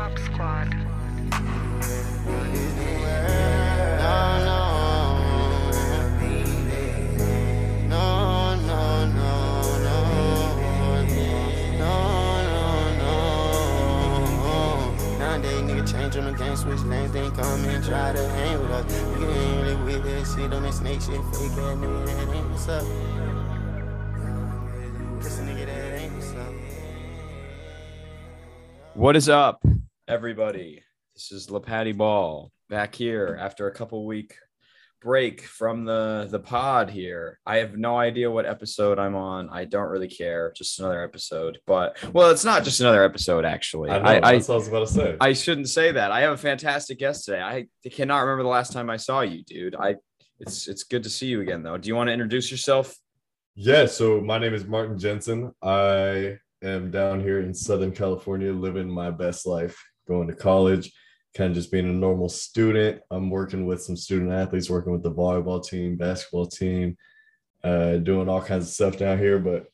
Top Squad. Nowadays, nigga change on the game, switch lanes, then come and try to hang with us. You can really with that shit on that snake shit, fake ass nigga, that ain't what's up. This nigga, that ain't what's up. What is up, everybody? This is LaPatty Ball back here after a couple week break from the the pod here. I have no idea what episode I'm on. I don't really care. Just another episode. But well, it's not just another episode actually. I know, I, I, what I was about to say. I shouldn't say that. I have a fantastic guest today. I cannot remember the last time I saw you, dude. I it's it's good to see you again though. Do you want to introduce yourself? yeah, so my name is Martin Jensen. I am down here in Southern California living my best life, going to college, kind of just being a normal student. I'm working with some student athletes, working with the volleyball team, basketball team, uh, doing all kinds of stuff down here. But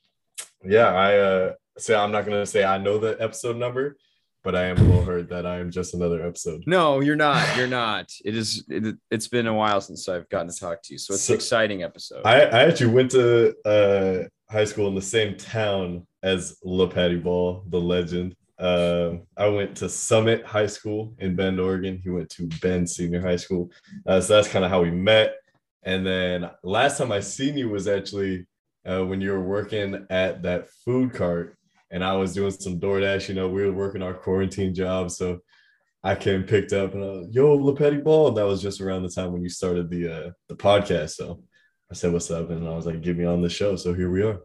yeah, I uh, say I'm not going to say I know the episode number, but I am a little hurt that I am just another episode. No, you're not. You're not. It is. It, it's been a while since I've gotten to talk to you, so it's So- an exciting episode. I, I actually went to uh, high school in the same town as LaPatty Ball, the legend. Um, I went to Summit High School in Bend, Oregon. He went to Bend Senior High School. Uh, so that's kind of how we met. And then last time I seen you was actually uh, when you were working at that food cart, and I was doing some DoorDash. You know, we were working our quarantine job, so I came picked up and I was, yo, Ball. That was just around the time when you started the uh, the podcast. So I said, "What's up?" And I was like, "Get me on the show." So here we are.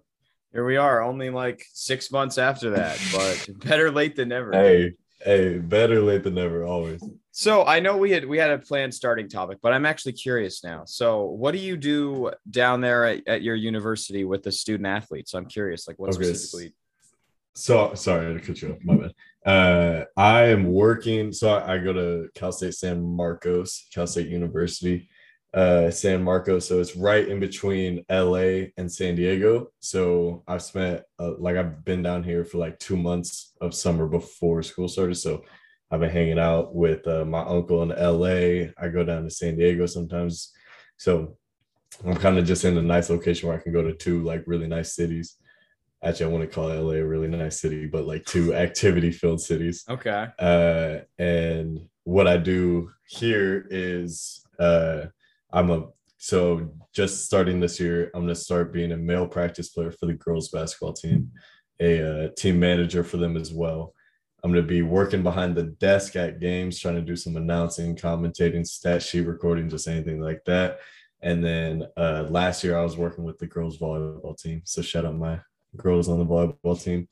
Here we are, only like six months after that, but better late than never. Hey, hey, better late than never, always. So I know we had we had a planned starting topic, but I'm actually curious now. So what do you do down there at, at your university with the student athletes? I'm curious, like what Okay, specifically? So sorry to cut you off. My bad. Uh, I am working. So I, I go to Cal State San Marcos, Cal State University, uh, San Marcos. So it's right in between LA and San Diego. So I've spent uh, like I've been down here for like two months of summer before school started. So I've been hanging out with uh, my uncle in LA. I go down to San Diego sometimes. So I'm kind of just in a nice location where I can go to two like really nice cities actually i want to call la a really nice city but like two activity filled cities Okay. uh and what i do here is uh i'm a so just starting this year i'm to start being a male practice player for the girls basketball team a uh, team manager for them as well i'm to be working behind the desk at games trying to do some announcing commentating stat sheet recording just anything like that and then uh, last year I was working with the girls volleyball team. So shout out my girls on the volleyball team.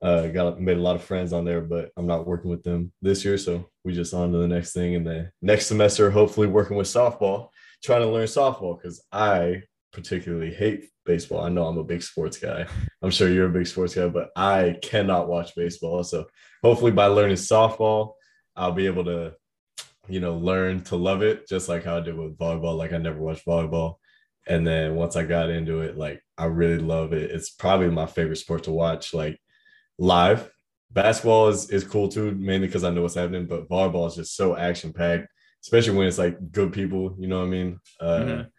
Uh, got made a lot of friends on there, but I'm not working with them this year. So we just on to the next thing. And then next semester, hopefully working with softball, trying to learn softball because I particularly hate baseball. I know I'm a big sports guy. I'm sure you're a big sports guy, but I cannot watch baseball. So hopefully by learning softball, I'll be able to, you know, learn to love it just like how I did with volleyball. Like I never watched volleyball. And then once I got into it, like I really love it. It's probably my favorite sport to watch, like live. Basketball is, is cool too, mainly because I know what's happening, but volleyball is just so action packed, especially when it's like good people, you know what I mean? Uh, Mhm.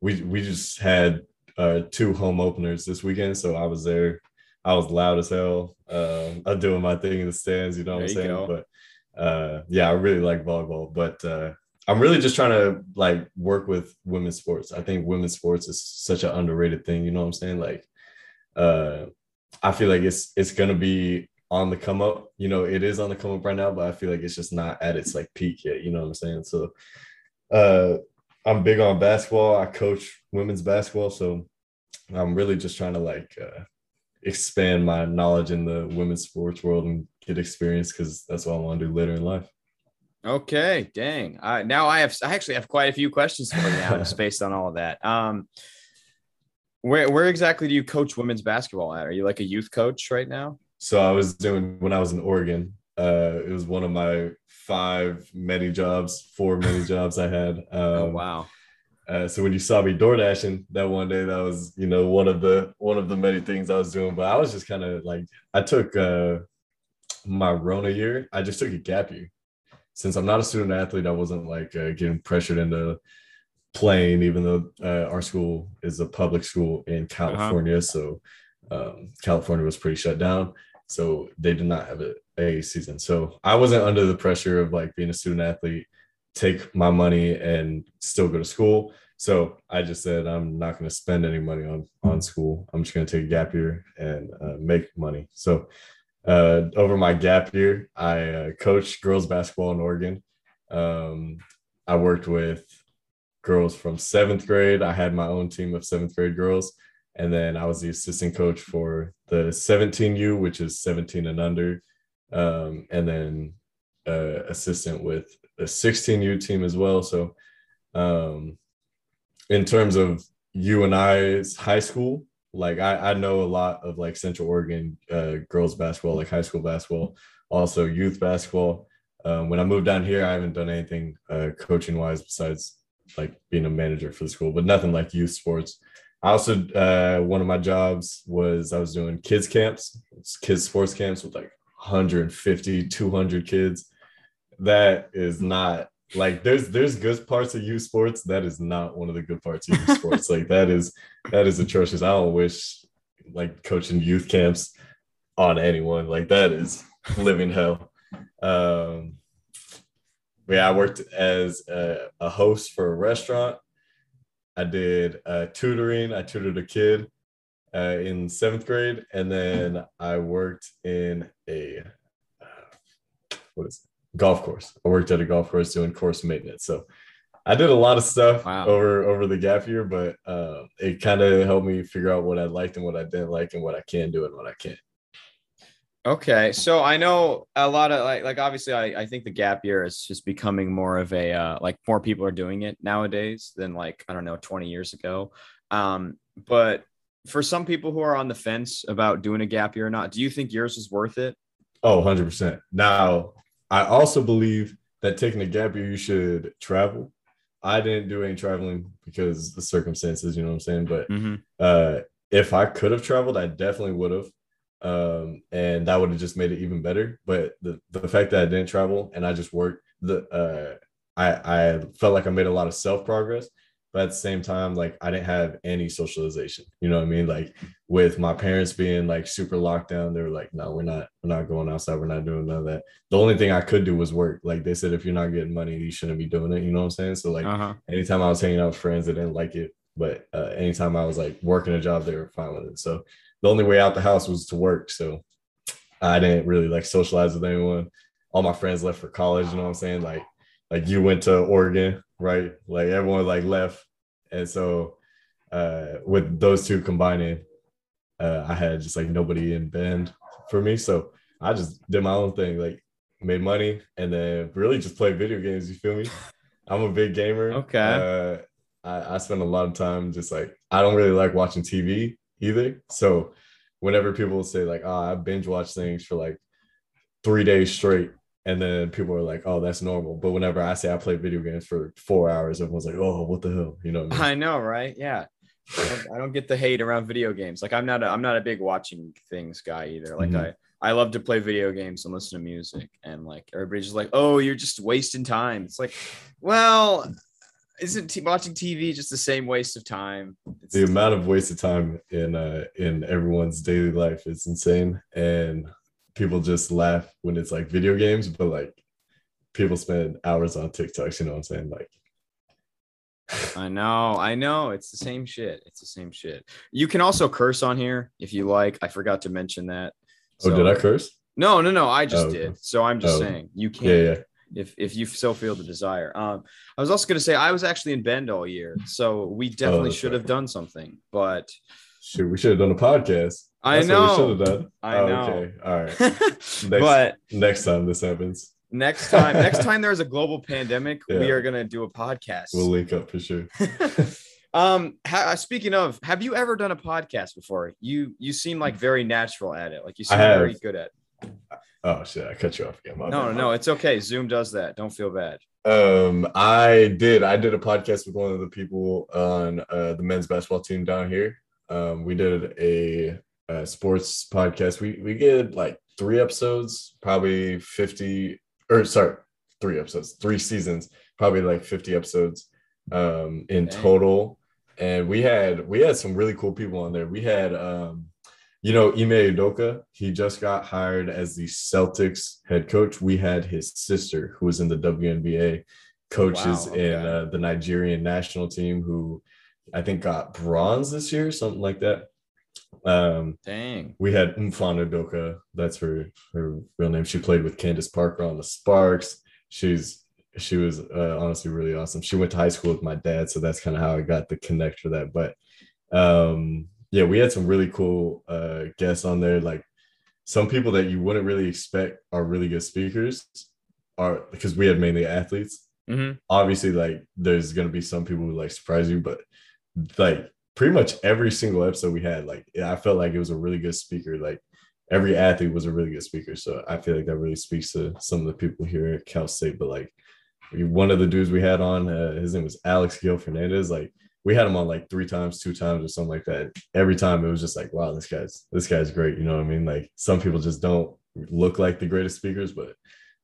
we we just had uh, two home openers this weekend, so I was there. I was loud as hell. Um, I'm doing my thing in the stands, you know what I'm saying? go. But uh, yeah, I really like volleyball, but uh, I'm really just trying to like work with women's sports. I think women's sports is such an underrated thing. You know what I'm saying? Like, uh, I feel like it's it's gonna be on the come up. You know, it is on the come up right now, but I feel like it's just not at its like peak yet. You know what I'm saying? So, uh, I'm big on basketball. I coach women's basketball, so I'm really just trying to like uh, expand my knowledge in the women's sports world and get experience because that's what I want to do later in life. Okay, dang. Uh, now I have I actually have quite a few questions for you now, just based on all of that. Um, where where exactly do you coach women's basketball at? Are you like a youth coach right now? So I was doing when I was in Oregon. Uh, it was one of my five many jobs, four many jobs I had. Um, oh wow. Uh, so when you saw me door dashing that one day, that was you know one of the one of the many things I was doing. But I was just kind of like I took uh, my Rona year, I just took a gap year. Since I'm not a student athlete, I wasn't like uh, getting pressured into playing, even though uh, our school is a public school in California. So um, California was pretty shut down. So they did not have a, a season. So I wasn't under the pressure of like being a student athlete, take my money and still go to school. So I just said I'm not going to spend any money on on school. I'm just going to take a gap year and uh, make money. So uh, over my gap year, I uh, coached girls basketball in Oregon. Um, I worked with girls from seventh grade. I had my own team of seventh grade girls. And then I was the assistant coach for the 17U, which is 17 and under. Um, and then uh, assistant with the 16U team as well. So, um, in terms of you and I's high school, like I, I know a lot of like Central Oregon uh, girls basketball, like high school basketball, also youth basketball. Um, when I moved down here, I haven't done anything uh, coaching wise besides like being a manager for the school, but nothing like youth sports. I also uh, one of my jobs was I was doing kids camps, kids sports camps with like 150, 200 kids. That is not like there's there's good parts of youth sports. That is not one of the good parts of youth sports. Like that is that is atrocious. I don't wish like coaching youth camps on anyone. Like that is living hell. Um, yeah, I worked as a, a, host for a restaurant. I did uh, tutoring. I tutored a kid uh, in seventh grade, and then I worked in a uh, what is it? golf course. I worked at a golf course doing course maintenance. So I did a lot of stuff wow. over over the gap year, but uh, it kind of helped me figure out what I liked and what I didn't like, and what I can do and what I can't. Okay, so I know a lot of like like obviously I, I think the gap year is just becoming more of a uh, like more people are doing it nowadays than like I don't know 20 years ago. Um, but for some people who are on the fence about doing a gap year or not, do you think yours is worth it? Oh, 100%. Now, I also believe that taking a gap year you should travel. I didn't do any traveling because the circumstances, you know what I'm saying? But mm-hmm. uh if I could have traveled, I definitely would have um, and that would have just made it even better. But the the fact that I didn't travel and I just worked, the uh, I I felt like I made a lot of self progress, but at the same time, like I didn't have any socialization. You know what I mean? Like with my parents being like super locked down, they were like, "No, we're not, we're not going outside. We're not doing none of that." The only thing I could do was work. Like they said, if you're not getting money, you shouldn't be doing it. You know what I'm saying? So like, uh-huh. anytime I was hanging out with friends, they didn't like it. But uh, anytime I was like working a job, they were fine with it. So the only way out the house was to work. So I didn't really like socialize with anyone. All my friends left for college, you know what I'm saying? Like like you went to Oregon, right? Like everyone like left. And so uh with those two combining, uh I had just like nobody in Bend for me. So I just did my own thing, like made money and then really just played video games, you feel me? I'm a big gamer. Okay. Uh I, I spend a lot of time just like I don't really like watching TV either. So whenever people say like, "Oh, I binge watch things for like three days straight," and then people are like, "Oh, that's normal," but whenever I say I play video games for four hours, everyone's like, "Oh, what the hell?" You know? I, mean? I, know, right? Yeah. I don't get the hate around video games. Like I'm not a I'm not a big watching things guy either. Like mm-hmm. I I love to play video games and listen to music and like everybody's just like, "Oh, you're just wasting time." It's like, well, isn't t- watching TV just the same waste of time? It's the amount of waste of time in uh in everyone's daily life is insane, and people just laugh when it's like video games, but like people spend hours on TikToks. You know what I'm saying? Like, I know, I know, it's the same shit. It's the same shit. You can also curse on here if you like. I forgot to mention that. So, oh, did I curse? No, no, no. I just oh, did. So I'm just oh. saying you can. Yeah, yeah if if you so feel the desire. Um, I was also going to say I was actually in Bend all year, so we definitely oh, should have done something. But shoot, we should have done a podcast. That's I know. we should have done. I oh, know. Okay, all right. next, but next time this happens. Next time, next time there's a global pandemic, yeah. we are gonna do a podcast. We'll link up for sure. um, ha- speaking of, have you ever done a podcast before? You you seem like very natural at it. Like you seem very good at. Oh shit! I cut you off again. no, no, no, it's okay. Zoom does that. Don't feel bad. Um, I did. I did a podcast with one of the people on uh, the men's basketball team down here. Um, we did a, a sports podcast. We we get like three episodes, probably 50 or sorry, three episodes, three seasons, probably like 50 episodes um in Dang. total. And we had we had some really cool people on there. We had um you know, Ime Udoka, he just got hired as the Celtics head coach. We had his sister, who was in the WNBA, coaches Wow, in uh, the Nigerian national team, who I think got bronze this year, something like that. Um, Dang. we had Mfon Udoka, that's her her real name. She played with Candace Parker on the Sparks. She's she was uh, honestly really awesome. She went to high school with my dad, so that's kind of how I got the connect for that. But um, yeah, we had some really cool uh, guests on there. Like some people that you wouldn't really expect are really good speakers, are because we had mainly athletes. hmm Obviously, like there's gonna be some people who like surprise you, but like pretty much every single episode we had, like I felt like it was a really good speaker. Like every athlete was a really good speaker. So I feel like that really speaks to some of the people here at Cal State. But like one of the dudes we had on, uh, his name was Alex Gil Fernandez. Like we had him on like three times, two times, or something like that. Every time it was just like, wow, this guy's this guy's great. You know what I mean? Like some people just don't look like the greatest speakers, but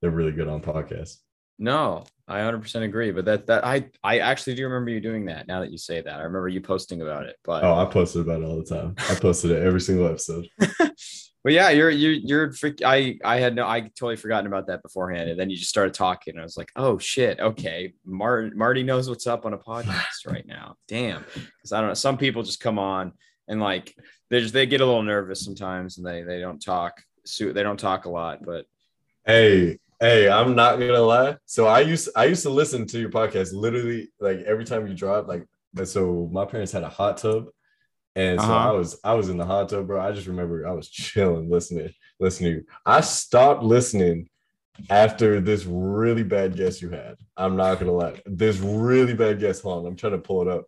they're really good on podcasts. No, I 100% agree. But that that I I actually do remember you doing that. Now that you say that, I remember you posting about it. But Oh, I posted about it all the time. I posted it every single episode. But yeah, you're you're you're freak- I I had no I totally forgotten about that beforehand, and then you just started talking, and I was like, oh shit, okay, Mar- Marty knows what's up on a podcast right now. Damn, because I don't know, some people just come on and like they just they get a little nervous sometimes, and they they don't talk, so they don't talk a lot, but Hey, hey, I'm not gonna lie. So I used I used to listen to your podcast literally like every time you drop. Like, so my parents had a hot tub, and so Uh-huh. I was I was in the hot tub, bro. I just remember I was chilling, listening, listening. I stopped listening after this really bad guess you had. I'm not gonna lie. This really bad guess. Hold on, I'm trying to pull it up.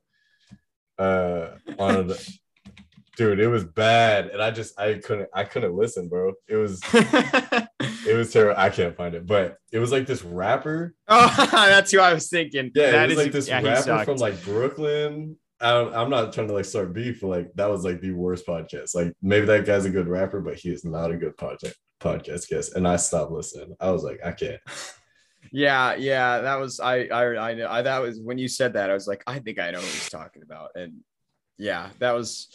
Uh, on the, dude, it was bad, and I just I couldn't I couldn't listen, bro. It was it was terrible. I can't find it, but it was like this rapper. oh, that's who I was thinking. Yeah, That it was is- like this yeah, rapper from like Brooklyn. I don't, I'm not trying to like start beef, but like that was like the worst podcast. Like maybe that guy's a good rapper, but he is not a good podcast podcast guest. And I stopped listening. I was like, I can't. Yeah, yeah, that was I I I know I that was when you said that I was like I think I know what he's talking about and yeah that was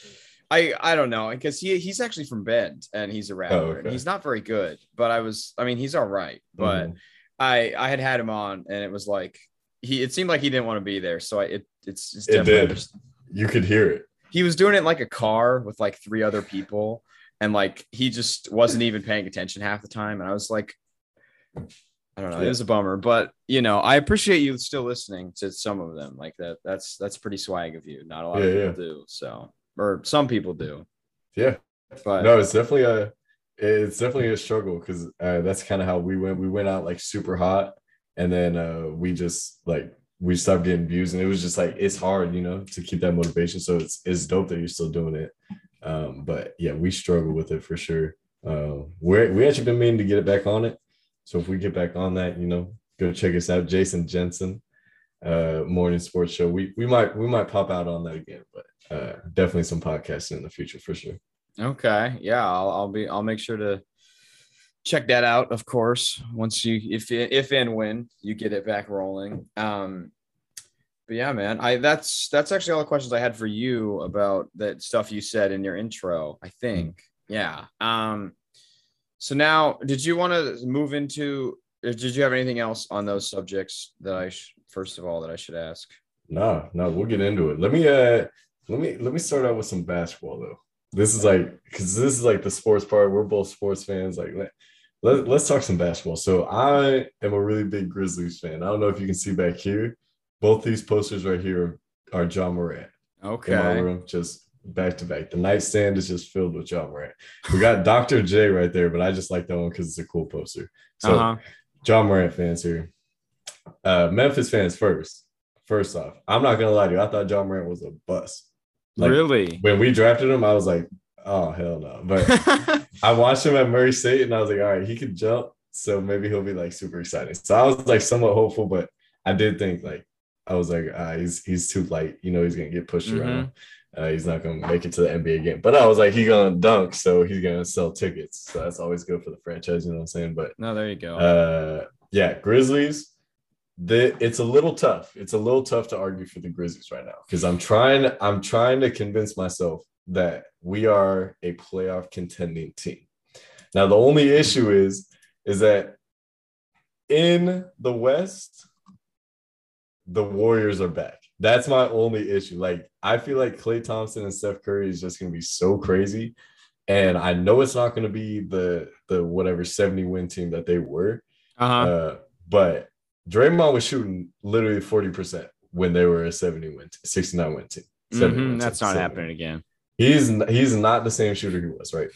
I I don't know because he he's actually from Bend and he's a rapper and Oh, okay. he's not very good but I was I mean he's all right but Mhm. I I had had him on and it was like he it seemed like he didn't want to be there so I it it's, it's It did. you could hear it. he was doing it in like a car with like three other people. And like he just wasn't even paying attention half the time. And i was like i don't know. It was a bummer. But you know i appreciate you still listening to some of them. Like that that's that's pretty swag of you. Not a lot of Yeah, people do. So or some people do. Yeah. but No, it's definitely a it's definitely a struggle because uh, that's kind of how we went. We went out like super hot, and then uh, we just like we stopped getting views, and it was just like it's hard, you know, to keep that motivation. So it's it's dope that you're still doing it. Um, but yeah, we struggle with it for sure. Uh, we're we actually been meaning to get it back on it. So if we get back on that, you know, go check us out, Jason Jensen, uh, morning sports show. We we might we might pop out on that again, but uh, definitely some podcasting in the future for sure. okay yeah I'll, I'll be i'll make sure to check that out of course once you if if and when you get it back rolling um but yeah man i that's that's actually all the questions i had for you about that stuff you said in your intro i think yeah um so now did you want to move into did you have anything else on those subjects that i sh- first of all that i should ask No, no, we'll get into it. Let me uh let me let me start out with some basketball though. This is like because this is like the sports part. We're both sports fans. Like let, let's talk some basketball. So I am a really big Grizzlies fan. I don't know if you can see back here. Both these posters right here are Ja Morant in my okay room, just back to back. The nightstand is just filled with Ja Morant. We got Dr. J right there, but I just like that one because it's a cool poster. So uh-huh Ja Morant fans here. Uh, Memphis fans first. First off, I'm not gonna lie to you. I thought Ja Morant was a bust. Like really when we drafted him, I was like, oh hell no. But I watched him at Murray State and I was like, all right, he could jump. So maybe he'll be like super exciting. So I was like somewhat hopeful, but I did think like I was like, ah, he's he's too light, you know, he's gonna get pushed Mhm. around. Uh, he's not gonna make it to the NBA game. But I was like, he's gonna dunk, so he's gonna sell tickets. So that's always good for the franchise, you know what I'm saying? But No, there you go. uh, yeah, Grizzlies. The, it's a little tough. It's a little tough to argue for the Grizzlies right now because I'm trying. I'm trying to convince myself that we are a playoff contending team. Now the only issue is is that in the West, the Warriors are back. That's my only issue. Like I feel like Klay Thompson and Steph Curry is just gonna be so crazy. And I know it's not gonna be the the whatever 70 win team that they were. uh-huh. Uh, but Draymond was shooting literally 40% when they were a 70 win, 69 win team. 70 Mhm, win That's team, not 70. happening again. He's he's not the same shooter he was, right?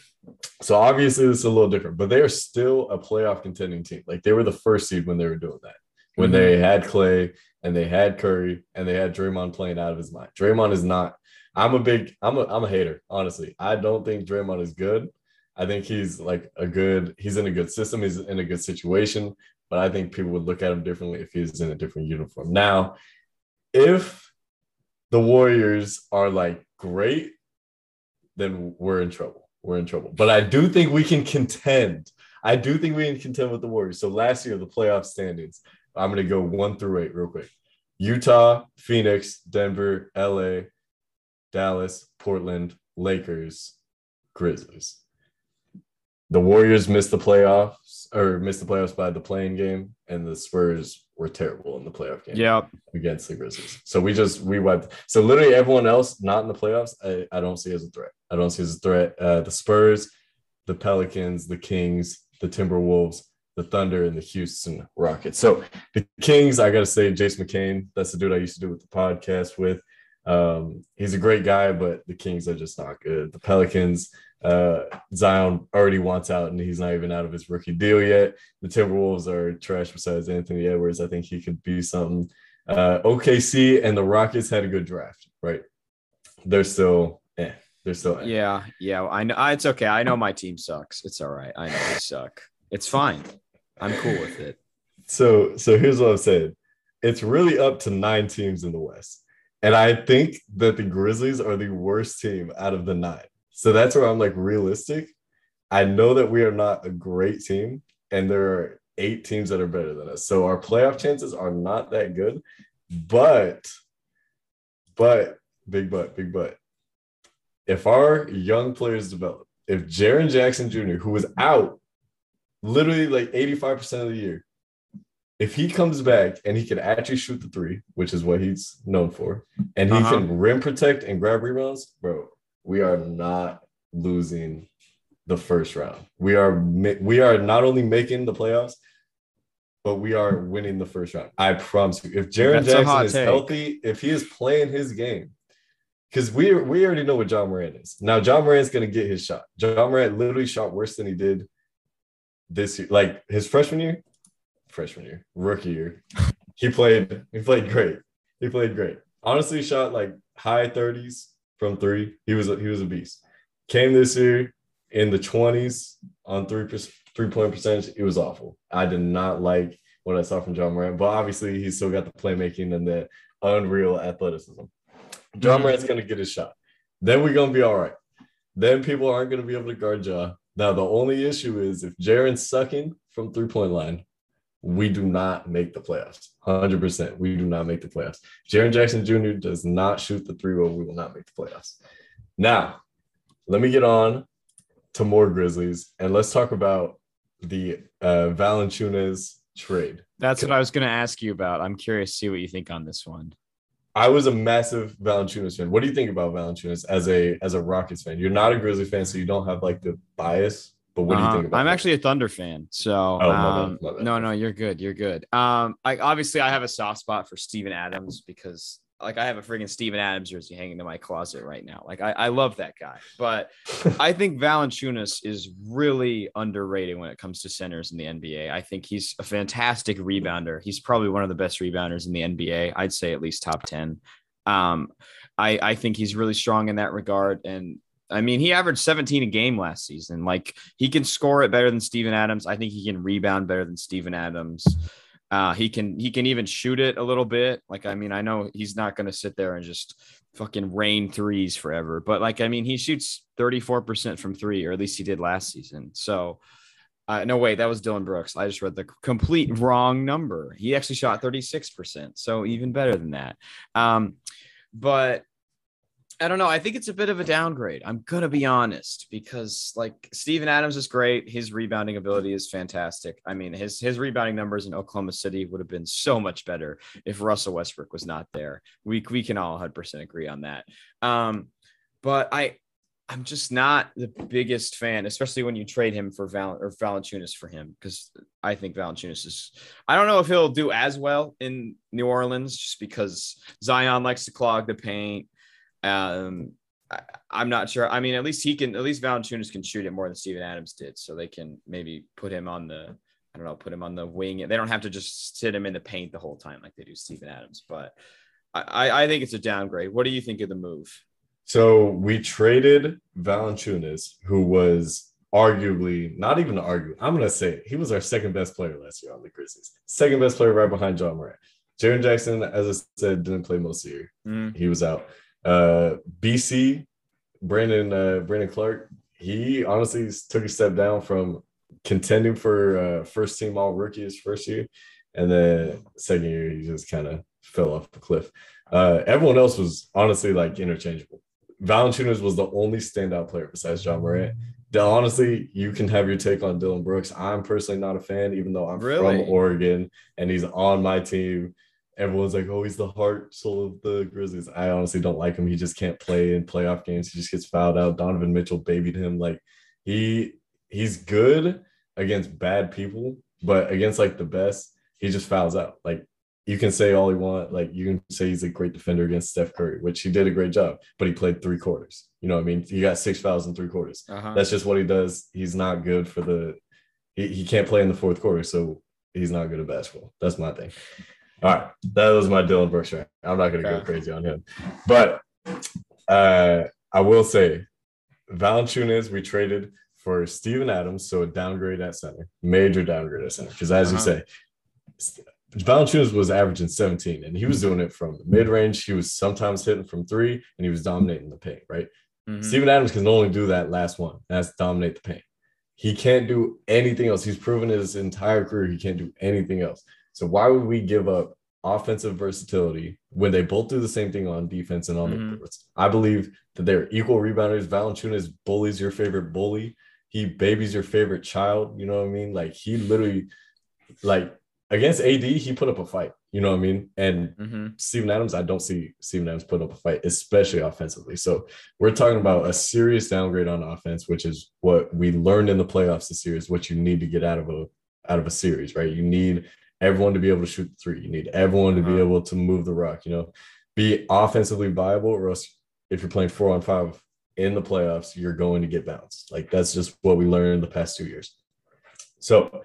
So obviously this is a little different, but they are still a playoff contending team. Like they were the first seed when they were doing that. When Mhm. they had Klay and they had Curry and they had Draymond playing out of his mind. Draymond is not. I'm a big. I'm a. I'm a hater. Honestly, I don't think Draymond is good. I think he's like a good. He's in a good system. He's in a good situation. But I think people would look at him differently if he's in a different uniform. Now, if the Warriors are like great, then we're in trouble. We're in trouble. But I do think we can contend. I do think we can contend with the Warriors. So last year, the playoff standings, I'm going to go one through eight real quick Utah, Phoenix, Denver, LA, Dallas, Portland, Lakers, Grizzlies. The Warriors missed the playoffs or missed the playoffs by the play in game, and the Spurs were terrible in the playoff game Yep. against the Grizzlies. So we just we wiped. So literally everyone else not in the playoffs, I, I don't see as a threat. I don't see as a threat. Uh, the Spurs, the Pelicans, the Kings, the Timberwolves, the Thunder, and the Houston Rockets. So the Kings, I gotta say, Jason McCain. That's the dude I used to do with the podcast with. Um, he's a great guy, but the Kings are just not good. The Pelicans, uh, Zion already wants out, and he's not even out of his rookie deal yet. The Timberwolves are trash besides Anthony Edwards. I think he could be something. Uh, OKC and the Rockets had a good draft, right? They're still, eh, they're still, eh. Yeah. Yeah. I know. It's okay. I know my team sucks. It's all right. I know they suck. It's fine. I'm cool with it. So, so here's what I'm saying. It's really up to nine teams in the West, and I think that the Grizzlies are the worst team out of the nine. So that's where I'm like realistic. I know that we are not a great team, and there are eight teams that are better than us. So our playoff chances are not that good. But, but big but, big but. If our young players develop, if Jaren Jackson Jr., who was out literally like 85% of the year, if he comes back and he can actually shoot the three, which is what he's known for, and he Uh-huh. can rim protect and grab rebounds, bro, we are not losing the first round. We are we are not only making the playoffs, but we are winning the first round. I promise you. If Jaren That's a hot Jackson is take. healthy, if he is playing his game, because we we already know what Ja Morant is. Now Ja Morant's gonna get his shot. Ja Morant literally shot worse than he did this year, like his freshman year, freshman year, rookie year. He played, he played great. He played great. Honestly, shot like high 30s from three. He was a, he was a beast. Came this year in the 20s on three three point percentage. It was awful. I did not like what I saw from Ja Morant, but obviously he's still got the playmaking and the unreal athleticism. John Mhm. Moran's gonna get his shot. Then we're gonna be all right. Then people aren't gonna be able to guard Ja. Now the only issue is if Jaren's sucking from three point line, we do not make the playoffs. Hundred percent, we do not make the playoffs. Jaren Jackson Jr. does not shoot the three well. We will not make the playoffs. Now, let me get on to more Grizzlies and let's talk about the uh, Valanciunas trade. That's what I was going to ask you about. I'm curious to see what you think on this one. I was a massive Valanciunas fan. What do you think about Valanciunas as a as a Rockets fan? You're not a Grizzly fan, so you don't have like the bias. But what do you Uh-huh. think about? I'm that? actually a Thunder fan, so bad, um, my bad. no, no, you're good, you're good. Um, I obviously I have a soft spot for Steven Adams because like I have a freaking Steven Adams jersey hanging in my closet right now. Like I, I love that guy, but I think Valanciunas is really underrated when it comes to centers in the NBA. I think he's a fantastic rebounder. He's probably one of the best rebounders in the NBA. I'd say at least top 10. Um, I, I think he's really strong in that regard. And I mean, he averaged 17 a game last season. Like he can score it better than Steven Adams. I think he can rebound better than Steven Adams. Uh, he can he can even shoot it a little bit. Like I mean, I know he's not going to sit there and just fucking rain threes forever, but like I mean, he shoots 34% from three, or at least he did last season. So uh, no, wait, that was Dillon Brooks. I just read the complete wrong number. He actually shot 36%. So even better than that. Um, but I don't know. I think it's a bit of a downgrade. I'm to be honest because like Steven Adams is great. His rebounding ability is fantastic. I mean, his his rebounding numbers in Oklahoma City would have been so much better if Russell Westbrook was not there. We we can all 100% agree on that. Um, but I I'm just not the biggest fan, especially when you trade him for Val or Valanciunas for him, because I think Valanciunas is. I don't know if he'll do as well in New Orleans, just because Zion likes to clog the paint. Um, I, am not sure. I mean, at least he can. At least Valanciunas can shoot it more than Steven Adams did, so they can maybe put him on the. I don't know, put him on the wing. They don't have to just sit him in the paint the whole time like they do Steven Adams. But I, I think it's a downgrade. What do you think of the move? So we traded Valanciunas, who was arguably not even to argue. I'm gonna say it, he was our second best player last year on the Grizzlies. Second best player right behind Ja Morant. Jaren Jackson, as I said, didn't play most of the year. Mm. He was out. Uh, BC, Brandon uh, Brandon Clarke, he honestly took a step down from contending for uh, first team all rookie his first year. And then second year, he just kind of fell off the cliff. Uh, everyone else was honestly like interchangeable. Valanciunas was the only standout player besides Ja Morant. Honestly, you can have your take on Dillon Brooks. I'm personally not a fan, even though I'm really? from Oregon and he's on my team. Everyone's like, oh, he's the heart soul of the Grizzlies. I honestly don't like him. He just can't play in playoff games. He just gets fouled out. Donovan Mitchell babied him. Like he he's good against bad people, but against like the best, he just fouls out. Like you can say all you want. Like you can say he's a great defender against Steph Curry, which he did a great job, but he played three quarters. You know what I mean? He got six fouls in three quarters. Uh-huh. That's just what he does. He's not good for the he, he can't play in the fourth quarter, so he's not good at basketball. That's my thing. All right. That was my Dillon Brooks right. I'm not gonna go crazy on him. But uh I will say Valanciunas we traded for Steven Adams, so a downgrade at center, major downgrade at center. Because as uh-huh. you say, Valanciunas was averaging 17, and he was doing it from mid range. He was sometimes hitting from three, and he was dominating the paint, right? Mm-hmm. Steven Adams can only do that last one. That's dominate the paint. He can't do anything else. He's proven his entire career he can't do anything else. So why would we give up offensive versatility when they both do the same thing on defense and on mm-hmm. the courts? I believe that they're equal rebounders. Valanciunas bullies your favorite bully. He babies your favorite child. You know what I mean? Like he literally, like against AD, he put up a fight. You know what I mean? And mm-hmm. Steven Adams, I don't see Steven Adams put up a fight, especially offensively. So we're talking about a serious downgrade on offense, which is what we learned in the playoffs this year is what you need to get out of a out of a series, right? You need everyone to be able to shoot three. You need everyone to uh-huh. be able to move the rock, you know, be offensively viable, or else if you're playing four on five in the playoffs, you're going to get bounced. Like that's just what we learned in the past two years. So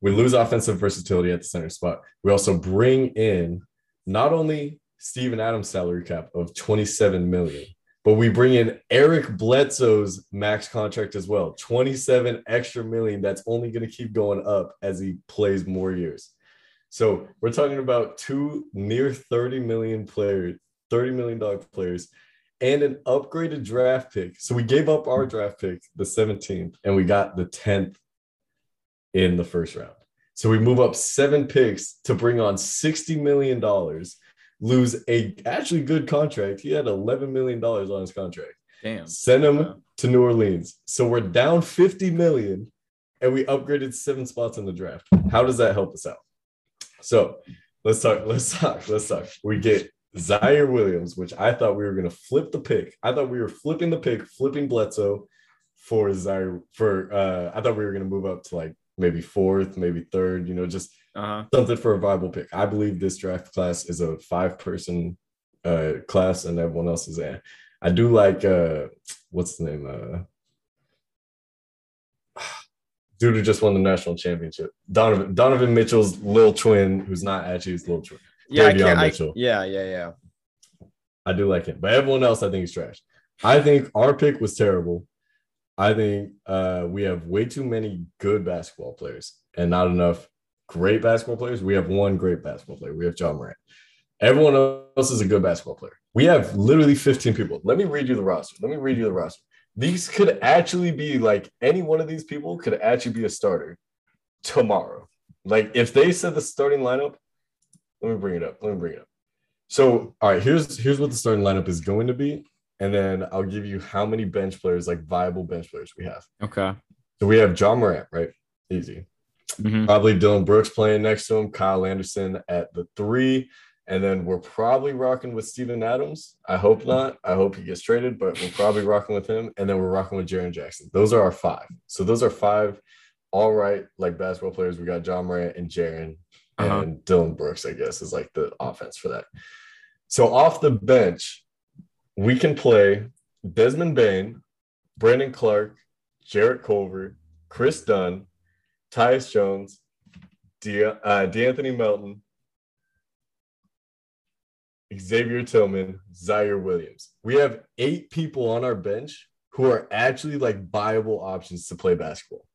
we lose offensive versatility at the center spot. We also bring in not only Steven Adams' salary cap of 27 million, but we bring in Eric Bledsoe's max contract as well 27 extra million that's only going to keep going up as he plays more years. So we're talking about two near 30 million players, 30 million dollar players, and an upgraded draft pick. So we gave up our draft pick, the 17th, and we got the 10th in the first round. So we move up seven picks to bring on $60 million, lose a actually good contract. He had $11 million on his contract. Damn. Send him wow. to New Orleans. So we're down 50 million and we upgraded seven spots in the draft. How does that help us out? So let's talk, let's talk, let's talk. We get Ziaire Williams, which I thought we were going to flip the pick. I thought we were flipping the pick, flipping Bledsoe for Ziaire for uh I thought we were going to move up to like maybe fourth, maybe third, you know, just uh-huh. something for a viable pick. I believe this draft class is a five person uh, class and everyone else is in. I do like, uh, what's the name? Dude who just won the national championship. Donovan Donovan Mitchell's little twin, who's not actually his little twin. Yeah, I I, yeah, yeah, yeah. I do like him, but everyone else I think is trash. I think our pick was terrible. I think uh, we have way too many good basketball players and not enough great basketball players. We have one great basketball player. We have Ja Morant. Everyone else is a good basketball player. We have literally 15 people. Let me read you the roster. Let me read you the roster. These could actually be like any one of these people could actually be a starter tomorrow. Like if they said the starting lineup, let me bring it up. Let me bring it up. So, all right, here's here's what the starting lineup is going to be, and then I'll give you how many bench players, like viable bench players, we have. Okay. So we have Ja Morant, right? Easy. Mhm. Probably Dillon Brooks playing next to him, Kyle Anderson at the three, and then we're probably rocking with Steven Adams. I hope not. I hope he gets traded, but we're probably rocking with him, and then we're rocking with Jaren Jackson. Those are our five. So those are five all right, like basketball players. We got Ja Morant and Jaren Uh-huh. and Dillon Brooks, I guess, is like the offense for that. So off the bench, we can play Desmond Bane, Brandon Clarke, Jarrett Culver, Chris Dunn, Tyus Jones, De- uh, DeAnthony Melton, Xavier Tillman, Ziaire Williams. We have eight people on our bench who are actually like viable options to play basketball.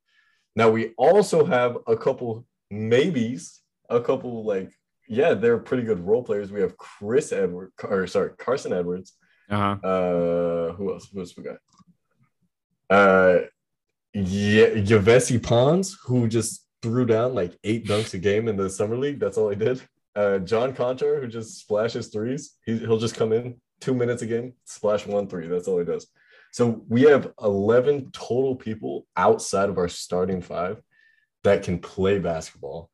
Now we also have a couple maybes, a couple like yeah, they're pretty good role players. We have Chris Edward, or sorry, Carson Edwards. Uh-huh. Uh, who else? Who else we got? Uh, yeah, Yves Pons, who just threw down like eight dunks a game in the summer league. That's all he did. Uh, John Konchar, who just splashes threes. He, he'll just come in two minutes a game, splash one three. That's all he does. So we have 11 total people outside of our starting five that can play basketball.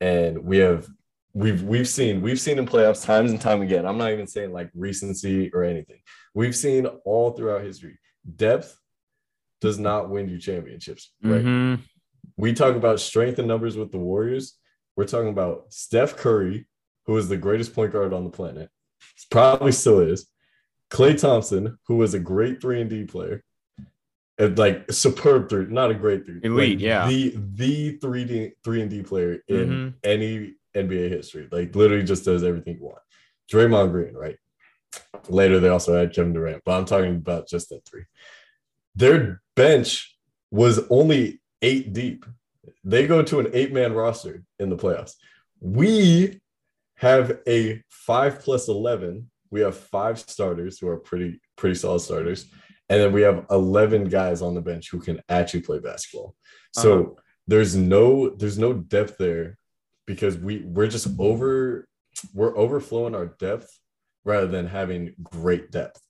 And we have we've we've seen we've seen in playoffs times and time again. I'm not even saying like recency or anything. We've seen all throughout history. Depth does not win you championships, right? Mhm. We talk about strength and numbers with the Warriors. We're talking about Steph Curry, who is the greatest point guard on the planet. Probably still is. Klay Thompson, who was a great three and D player, and like superb three, not a great three, Elite, like, yeah. the the three D three and D player in Mhm. any NBA history. Like literally just does everything you want. Draymond Green, right? Later they also had Kevin Durant, but I'm talking about just that three. Their bench was only eight deep. They go to an eight man roster in the playoffs. We have a five plus 11. We have five starters who are pretty, pretty solid starters. And then we have 11 guys on the bench who can actually play basketball. So Uh-huh. there's no, there's no depth there because we we're just over, we're overflowing our depth rather than having great depth.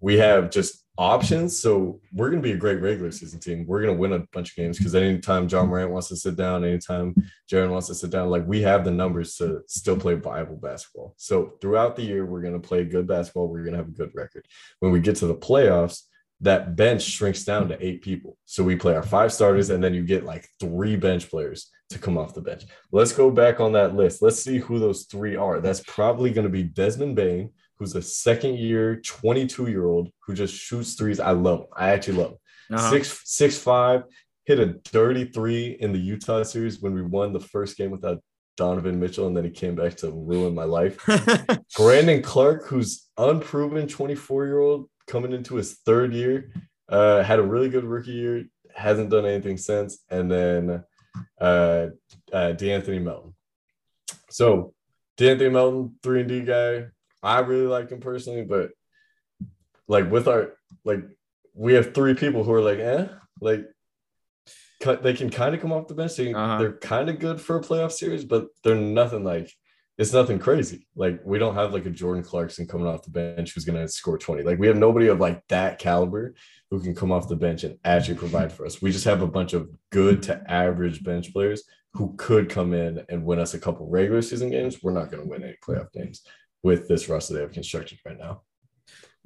We have just options. So we're going to be a great regular season team. We're going to win a bunch of games because anytime Ja Morant wants to sit down, anytime Jaren wants to sit down, like we have the numbers to still play viable basketball. So throughout the year, we're going to play good basketball. We're going to have a good record. When we get to the playoffs, that bench shrinks down to eight people. So we play our five starters, and then you get like three bench players to come off the bench. Let's go back on that list. Let's see who those three are. That's probably going to be Desmond Bane, who's a second year, 22 year old who just shoots threes. I love him. I actually love him. Uh-huh. Six six five, hit a dirty three in the Utah series when we won the first game without Donovan Mitchell, and then he came back to ruin my life. Brandon Clarke, who's unproven 24 year old coming into his third year, uh, had a really good rookie year, hasn't done anything since, and then uh, uh, DeAnthony Melton. So DeAnthony Melton, three and D guy. I really like him personally, but like with our like we have three people who are like, eh, like they can kind of come off the bench. They, Uh-huh. They're kind of good for a playoff series, but they're nothing like it's nothing crazy. Like we don't have like a Jordan Clarkson coming off the bench who's gonna score 20. Like we have nobody of like that caliber who can come off the bench and actually provide for us. We just have a bunch of good to average bench players who could come in and win us a couple regular season games. We're not gonna win any playoff games with this roster they have constructed right now.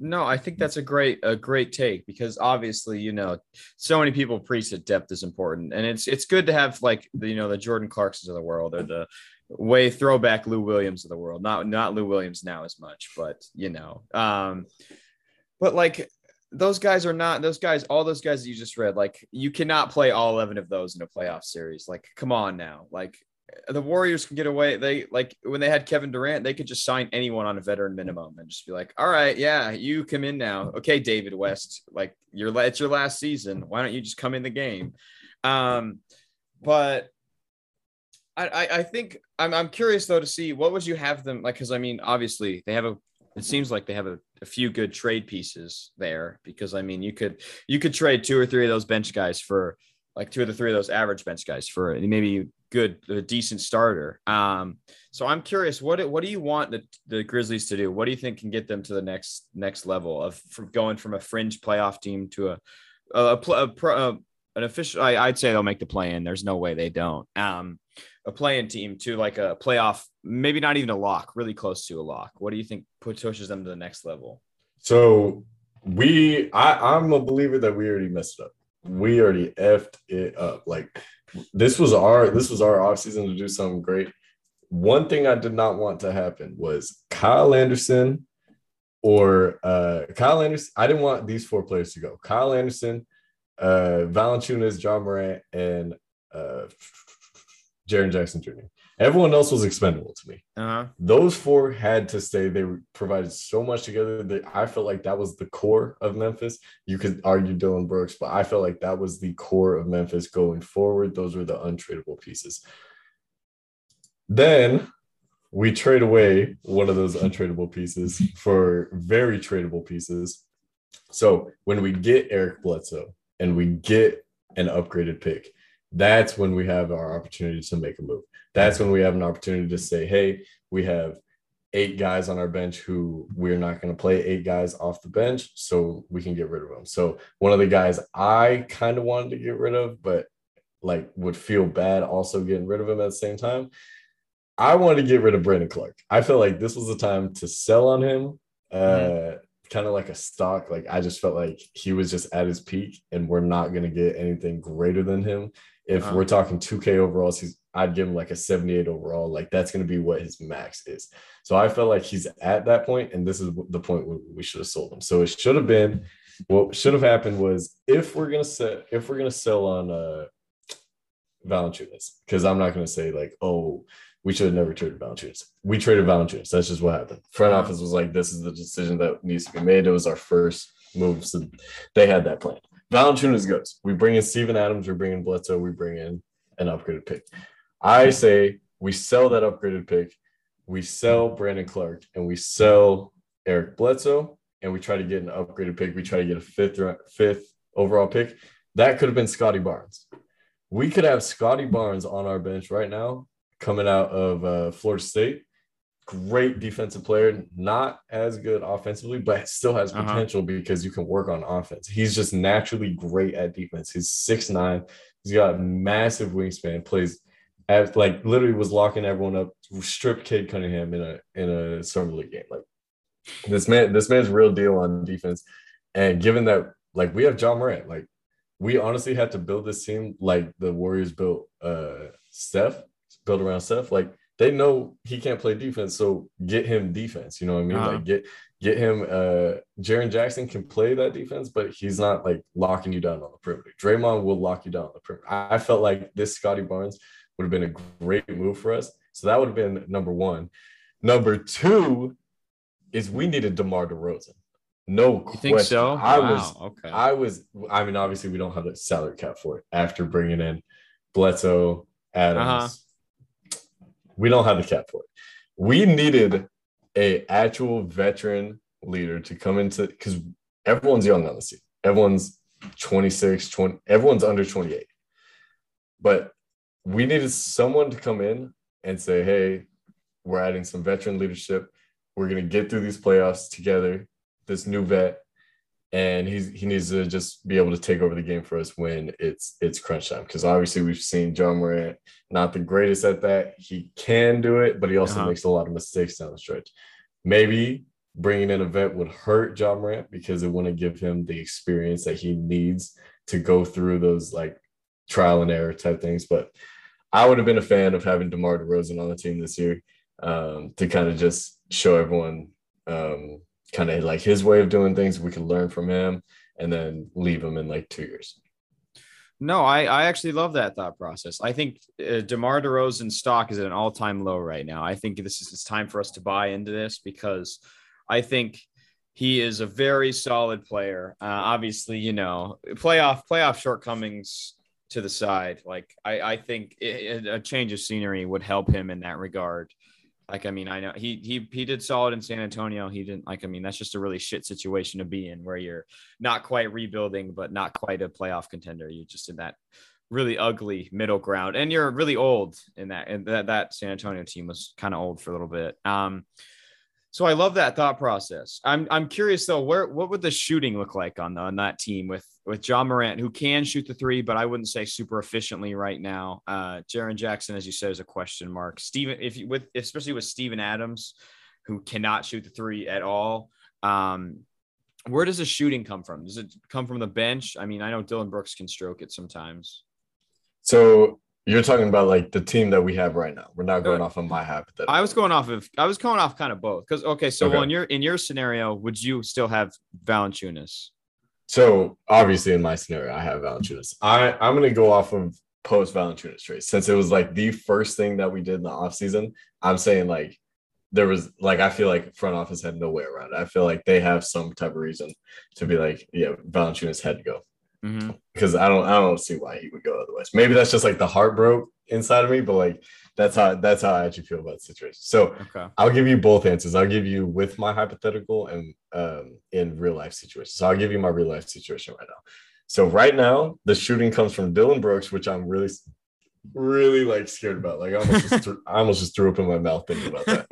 No, I think that's a great a great take because obviously, you know, so many people preach that depth is important, and it's it's good to have like the you know the Jordan Clarksons of the world or the way throwback Lou Williams of the world. Not not Lou Williams now as much, but you know, um, but like those guys are not those guys. All those guys that you just read, like you cannot play all eleven of those in a playoff series. Like, come on now, like the Warriors can get away. They like when they had Kevin Durant, they could just sign anyone on a veteran minimum and just be like, "All right, yeah, you come in now. Okay, David West, like your it's your last season. Why don't you just come in the game?" Um, but I, I, I think I'm, I'm curious though to see what would you have them like because I mean obviously they have a it seems like they have a, a few good trade pieces there because I mean you could you could trade two or three of those bench guys for like two or the three of those average bench guys for maybe good a decent starter. Um, so I'm curious what what do you want the, the Grizzlies to do? What do you think can get them to the next next level of from going from a fringe playoff team to a a, a, a, an official? I, I'd say they'll make the play in. There's no way they don't. Um, a playing team to like a playoff, maybe not even a lock, really close to a lock. What do you think pushes them to the next level? So we, I, I'm a believer that we already messed up. We already effed it up. Like this was our this was our offseason to do something great. One thing I did not want to happen was Kyle Anderson or uh Kyle Anderson. I didn't want these four players to go. Kyle Anderson, uh Valanciunas, Ja Morant, and uh Jaren Jackson Jr. Everyone else was expendable to me. Uh-huh. Those four had to stay. They provided so much together that I felt like that was the core of Memphis. You could argue Dillon Brooks, but I felt like that was the core of Memphis going forward. Those were the untradeable pieces. Then we trade away one of those untradeable pieces for very tradable pieces. So when we get Eric Bledsoe and we get an upgraded pick, that's when we have our opportunity to make a move. That's when we have an opportunity to say, hey, we have eight guys on our bench who we're not going to play eight guys off the bench, so we can get rid of them. So one of the guys I kind of wanted to get rid of, but like would feel bad also getting rid of him at the same time. I wanted to get rid of Brandon Clarke. I felt like this was the time to sell on him. Uh, mm-hmm kind of like a stock. Like I just felt like he was just at his peak, and we're not gonna get anything greater than him. If uh-huh. we're talking 2K overalls, he's I'd give him like a 78 overall. Like that's gonna be what his max is. So I felt like he's at that point, and this is the point where we should have sold him. So it should have been what should have happened was if we're gonna sell if we're gonna sell on uh Valanciunas, because I'm not gonna say like, oh, we should have never traded Valanciunas. We traded Valanciunas. That's just what happened. Front uh-huh. office was like, this is the decision that needs to be made. It was our first move. So they had that plan. Valanciunas goes. We bring in Steven Adams. We bring in Bledsoe. We bring in an upgraded pick. I say we sell that upgraded pick. We sell Brandon Clarke, and we sell Eric Bledsoe and we try to get an upgraded pick. We try to get a fifth fifth overall pick. That could have been Scottie Barnes. We could have Scottie Barnes on our bench right now coming out of uh, Florida State. Great defensive player, not as good offensively, but still has uh-huh. potential uh-huh. because you can work on offense. He's just naturally great at defense. He's six nine. He's got massive wingspan. Plays like literally was locking everyone up. Stripped Cade Cunningham in a in a summer league game. Like this man, this man's real deal on defense. And given that like we have Ja Morant, like we honestly had to build this team like the Warriors built uh Steph built around Steph, like they know he can't play defense, so get him defense. You know what I mean? Uh-huh. Like get get him. Uh, Jaren Jackson can play that defense, but he's not like locking you down on the perimeter. Draymond will lock you down on the perimeter. I, I felt like this Scottie Barnes would have been a great move for us. So that would have been number one. Number two is we needed DeMar DeRozan. No you question. think so? I wow, was okay. I was I mean, obviously we don't have the salary cap for it after bringing in Bledsoe, Adams, uh-huh we don't have the cap for it. We needed a actual veteran leader to come into because everyone's young on the team. Everyone's 26, 20, everyone's under 28. But we needed someone to come in and say, hey, we're adding some veteran leadership. We're going to get through these playoffs together. This new vet, and he's he needs to just be able to take over the game for us when it's it's crunch time. Because obviously we've seen Ja Morant not the greatest at that. He can do it, but he also uh-huh. makes a lot of mistakes down the stretch. Maybe bringing in a vet would hurt Ja Morant because it wouldn't give him the experience that he needs to go through those like trial and error type things. But I would have been a fan of having DeMar DeRozan on the team this year um, to kind of just show everyone um, kind of like his way of doing things. We could learn from him and then leave him in like two years. No, I, I actually love that thought process. I think uh, DeMar DeRozan's stock is at an all time low right now. I think this is it's time for us to buy into this because I think he is a very solid player. Uh, obviously, you know, playoff playoff shortcomings to the side. Like I, I think it, a change of scenery would help him in that regard. Like I mean, I know he he he did solid in San Antonio. He didn't like. I mean, that's just a really shit situation to be in, where you're not quite rebuilding, but not quite a playoff contender. You're just in that really ugly middle ground, and you're really old in that. And that that San Antonio team was kind of old for a little bit. Um, so I love that thought process. I'm I'm curious though, where what would the shooting look like on the, on that team with with Ja Morant, who can shoot the three, but I wouldn't say super efficiently right now. Uh Jaren Jackson, as you said, is a question mark. Steven, if you with especially with Steven Adams, who cannot shoot the three at all. Um, where does the shooting come from? Does it come from the bench? I mean, I know Dillon Brooks can stroke it sometimes. So you're talking about like the team that we have right now. We're not going uh, off of my hypothetical. I was going off of I was going off kind of both because okay, so okay. in your in your scenario, would you still have Valanciunas? So obviously, in my scenario, I have Valanciunas. I I'm going to go off of post Valanciunas trade since it was like the first thing that we did in the offseason. I'm saying like there was like I feel like front office had no way around it. I feel like they have some type of reason to be like, yeah, Valanciunas had to go. Mm-hmm. Because I don't I don't see why he would go otherwise. Maybe that's just like the heart broke inside of me, but like that's how that's how I actually feel about the situation. So okay. I'll give you both answers. I'll give you with my hypothetical and um, in real life situation. So I'll give you my real life situation right now. So right now the shooting comes from Dillon Brooks, which I'm really really like scared about. Like I almost just threw, I almost just threw up in my mouth thinking about that.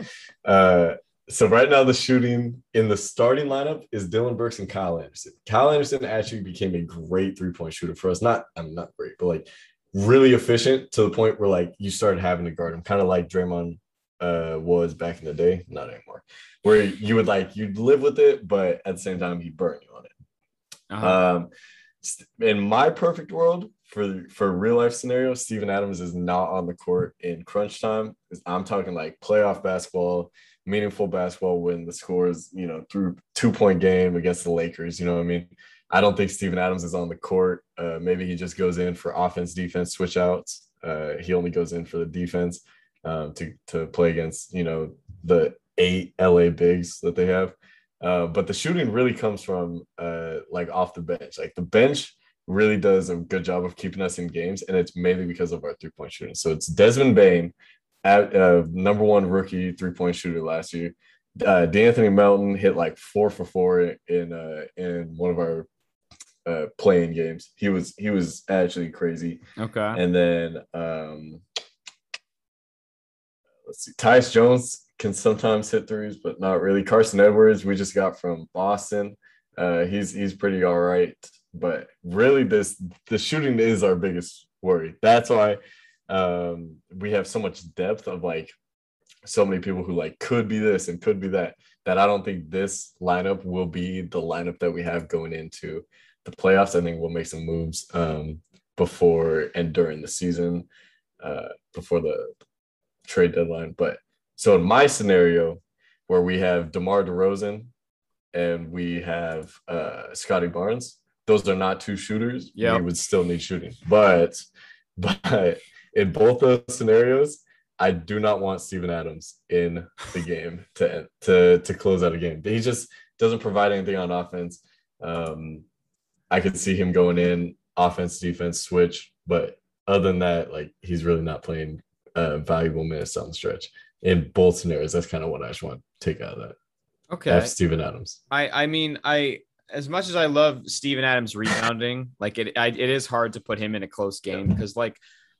Uh, so right now the shooting in the starting lineup is Dillon Brooks and Kyle Anderson. Kyle Anderson actually became a great three-point shooter for us. Not I'm not great, but like really efficient to the point where like you started having to guard him, kind of like Draymond uh, was back in the day. Not anymore. Where you would like you'd live with it, but at the same time he'd burn you on it. Uh-huh. Um, in my perfect world, for for real life scenario, Steven Adams is not on the court in crunch time. I'm talking like playoff basketball meaningful basketball when the score is, you know, through two point game against the Lakers. You know what I mean? I don't think Steven Adams is on the court. Uh, maybe he just goes in for offense, defense, switch outs. Uh, he only goes in for the defense um, to, to play against, you know, the eight LA bigs that they have. Uh, but the shooting really comes from uh, like off the bench. Like the bench really does a good job of keeping us in games, and it's mainly because of our three point shooting. So it's Desmond Bane, at, uh, number one rookie three point shooter last year. Uh, De'Anthony Melton hit like four for four in uh, in one of our uh, play in games. He was he was actually crazy. Okay. And then um, let's see, Tyus Jones can sometimes hit threes, but not really. Carson Edwards, we just got from Boston. Uh, he's he's pretty all right, but really, this the shooting is our biggest worry. That's why um, we have so much depth of like so many people who like could be this and could be that that I don't think this lineup will be the lineup that we have going into the playoffs. I think we'll make some moves um, before and during the season, uh, before the trade deadline. But so in my scenario, where we have DeMar DeRozan and we have uh, Scottie Barnes, those are not two shooters. Yeah, we would still need shooting, but but in both those scenarios, I do not want Steven Adams in the game to to to close out a game. He just doesn't provide anything on offense. Um, I could see him going in offense, defense, switch, but other than that, like he's really not playing uh, valuable minutes on the stretch in both scenarios. That's kind of what I just want to take out of that. Okay, F Steven Adams. I I mean I as much as I love Steven Adams rebounding, like it I, it is hard to put him in a close game because like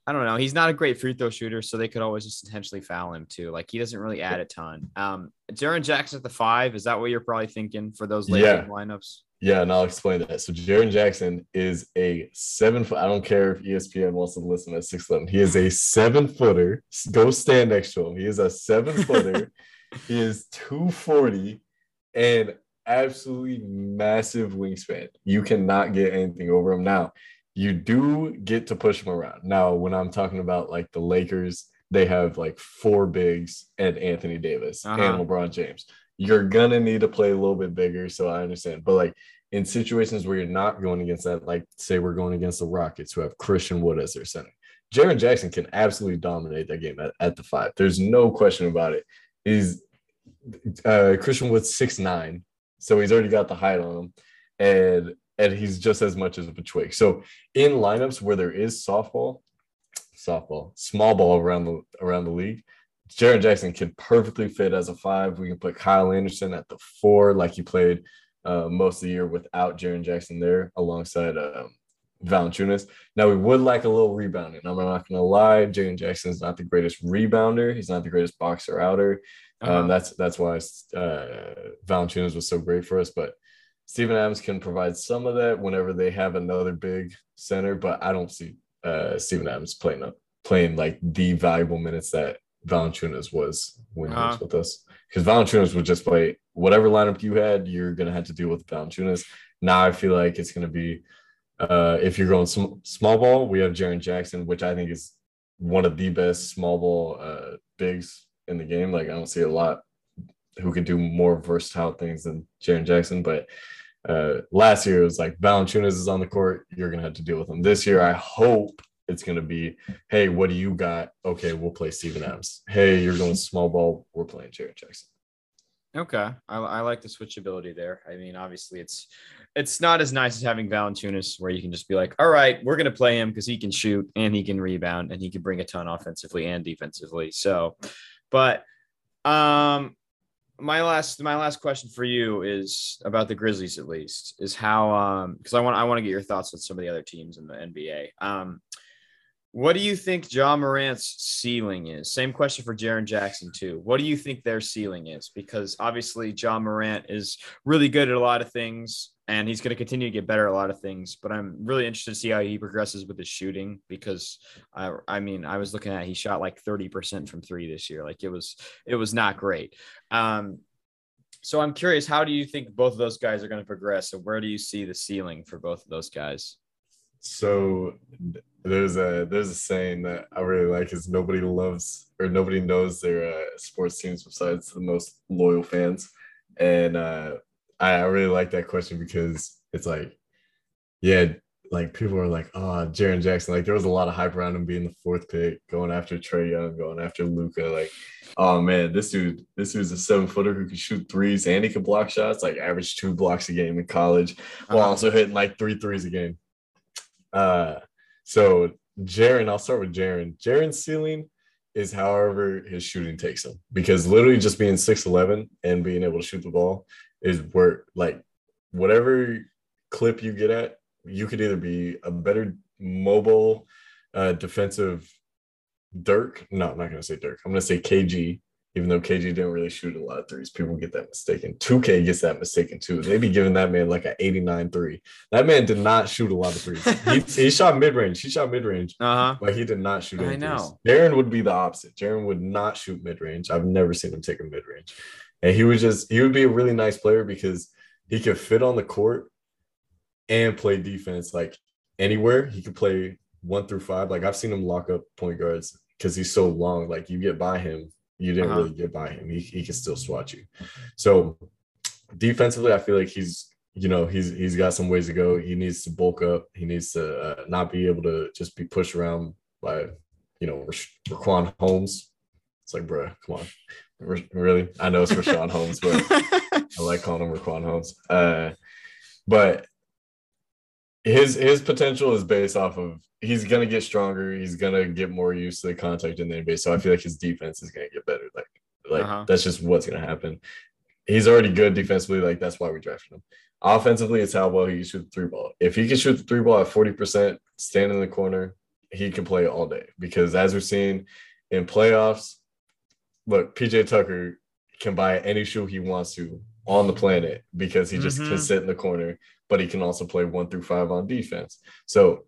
I don't know. He's not a great free throw shooter, so they could always just intentionally foul him too. Like he doesn't really add a ton. Um, Jaren Jackson at the five. Is that what you're probably thinking for those late yeah. lineups? Yeah, and I'll explain that. So Jaren Jackson is a seven foot. I don't care if ESPN wants to listen at six eleven. He is a seven footer. Go stand next to him. He is a seven footer. he is two forty and absolutely massive wingspan. You cannot get anything over him now you do get to push them around. Now, when I'm talking about like the Lakers, they have like four bigs and Anthony Davis uh-huh. and LeBron James. You're gonna need to play a little bit bigger, so I understand. But like in situations where you're not going against that, like say we're going against the Rockets who have Christian Wood as their center, Jaren Jackson can absolutely dominate that game at, at the five. There's no question about it. He's uh, Christian Wood's six nine, so he's already got the height on him, and and he's just as much as a twig. So in lineups where there is softball, softball, small ball around the around the league, Jaren Jackson can perfectly fit as a five. We can put Kyle Anderson at the four, like he played uh, most of the year without Jaren Jackson there, alongside um, Valanciunas. Now we would like a little rebounding. I'm not going to lie, Jaren Jackson is not the greatest rebounder. He's not the greatest boxer outer. Um, uh-huh. That's that's why uh, Valanciunas was so great for us. But Steven Adams can provide some of that whenever they have another big center. But I don't see uh, Steven Adams playing up playing like the valuable minutes that Valanciunas was when uh-huh. he was uh-huh. with us. Because Valanciunas would just play whatever lineup you had, you're gonna have to deal with Valanciunas. Now I feel like it's gonna be uh, if you're going sm- small ball, we have Jaren Jackson, which I think is one of the best small ball uh, bigs in the game. Like I don't see a lot who can do more versatile things than Jaren Jackson. But uh, last year it was like Valanciunas is on the court, you're gonna have to deal with him. This year, I hope it's gonna be, hey, what do you got? Okay, we'll play Steven Adams. Hey, you're going small ball, we're playing Jaren Jackson. Okay, I, I like the switchability there. I mean, obviously, it's it's not as nice as having Valanciunas, where you can just be like, all right, we're gonna play him because he can shoot and he can rebound and he can bring a ton offensively and defensively. So, but um, my last my last question for you is about the Grizzlies at least is how um because I want I want to get your thoughts on some of the other teams in the NBA. Um, what do you think Ja Morant's ceiling is? Same question for Jaren Jackson, too. What do you think their ceiling is? Because obviously, Ja Morant is really good at a lot of things and he's going to continue to get better at a lot of things. But I'm really interested to see how he progresses with his shooting because I, I mean, I was looking at he shot like 30% from three this year. Like it was, it was not great. Um, so I'm curious, how do you think both of those guys are going to progress? And where do you see the ceiling for both of those guys? So there's a there's a saying that I really like is nobody loves or nobody knows their uh, sports teams besides the most loyal fans, and uh, I, really like that question because it's like, yeah, like people are like, oh, Jaren Jackson. Like there was a lot of hype around him being the fourth pick, going after Trae Young, going after Luka. Like, oh man, this dude, this dude's a seven footer who can shoot threes and he can block shots, like average two blocks a game in college, while uh-huh. also hitting like three threes a game. Uh, so Jaren, I'll start with Jaren. Jaren's ceiling is however his shooting takes him because literally just being 6'11 and being able to shoot the ball is where like whatever clip you get at, you could either be a better mobile uh, defensive Dirk. No, I'm not gonna say Dirk. I'm gonna say KG even though KG didn't really shoot a lot of threes. People get that mistaken. 2K gets that mistaken too. They be giving that man like an 89 three. That man did not shoot a lot of threes. He, he shot mid range. He shot mid range, uh-huh. but he did not shoot. I know. Threes. Jaren would be the opposite. Jaren would not shoot mid range. I've never seen him take a mid range, and he would just he would be a really nice player because he could fit on the court and play defense like anywhere. He could play one through five. Like I've seen him lock up point guards because he's so long. Like you get by him you didn't uh-huh. really get by him. He, he can still swat you. So defensively, I feel like he's you know he's he's got some ways to go. He needs to bulk up. He needs to uh, not be able to just be pushed around by you know Raquan Holmes. It's like, bro, come on, really? I know it's Richaun Holmes, but I like calling him Raquan Holmes. Uh, but his his potential is based off of he's gonna get stronger. He's gonna get more used to the contact in the NBA. So I feel like his defense is gonna get better. Like like uh-huh. that's just what's gonna happen. He's already good defensively. Like that's why we drafted him. Offensively, it's how well he can shoot the three ball. If he can shoot the three ball at forty percent, stand in the corner, he can play all day. Because as we're seeing in playoffs, look, PJ Tucker can buy any shoe he wants to on the planet because he just mm-hmm. can sit in the corner, but he can also play one through five on defense. So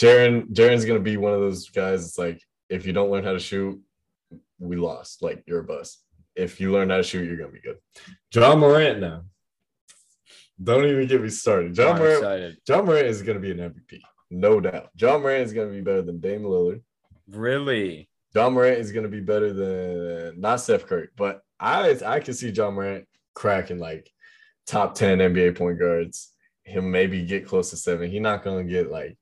Jaren Jaren's gonna be one of those guys. It's like if you don't learn how to shoot, we lost. Like you're a bust. If you learn how to shoot, you're gonna be good. Ja Morant now. Don't even get me started. John I'm Morant. Excited. Ja Morant is gonna be an MVP, no doubt. Ja Morant is gonna be better than Dame Lillard. Really? Ja Morant is gonna be better than not Steph Curry, but I I can see Ja Morant cracking like top 10 NBA point guards. He'll maybe get close to seven. He's not gonna get like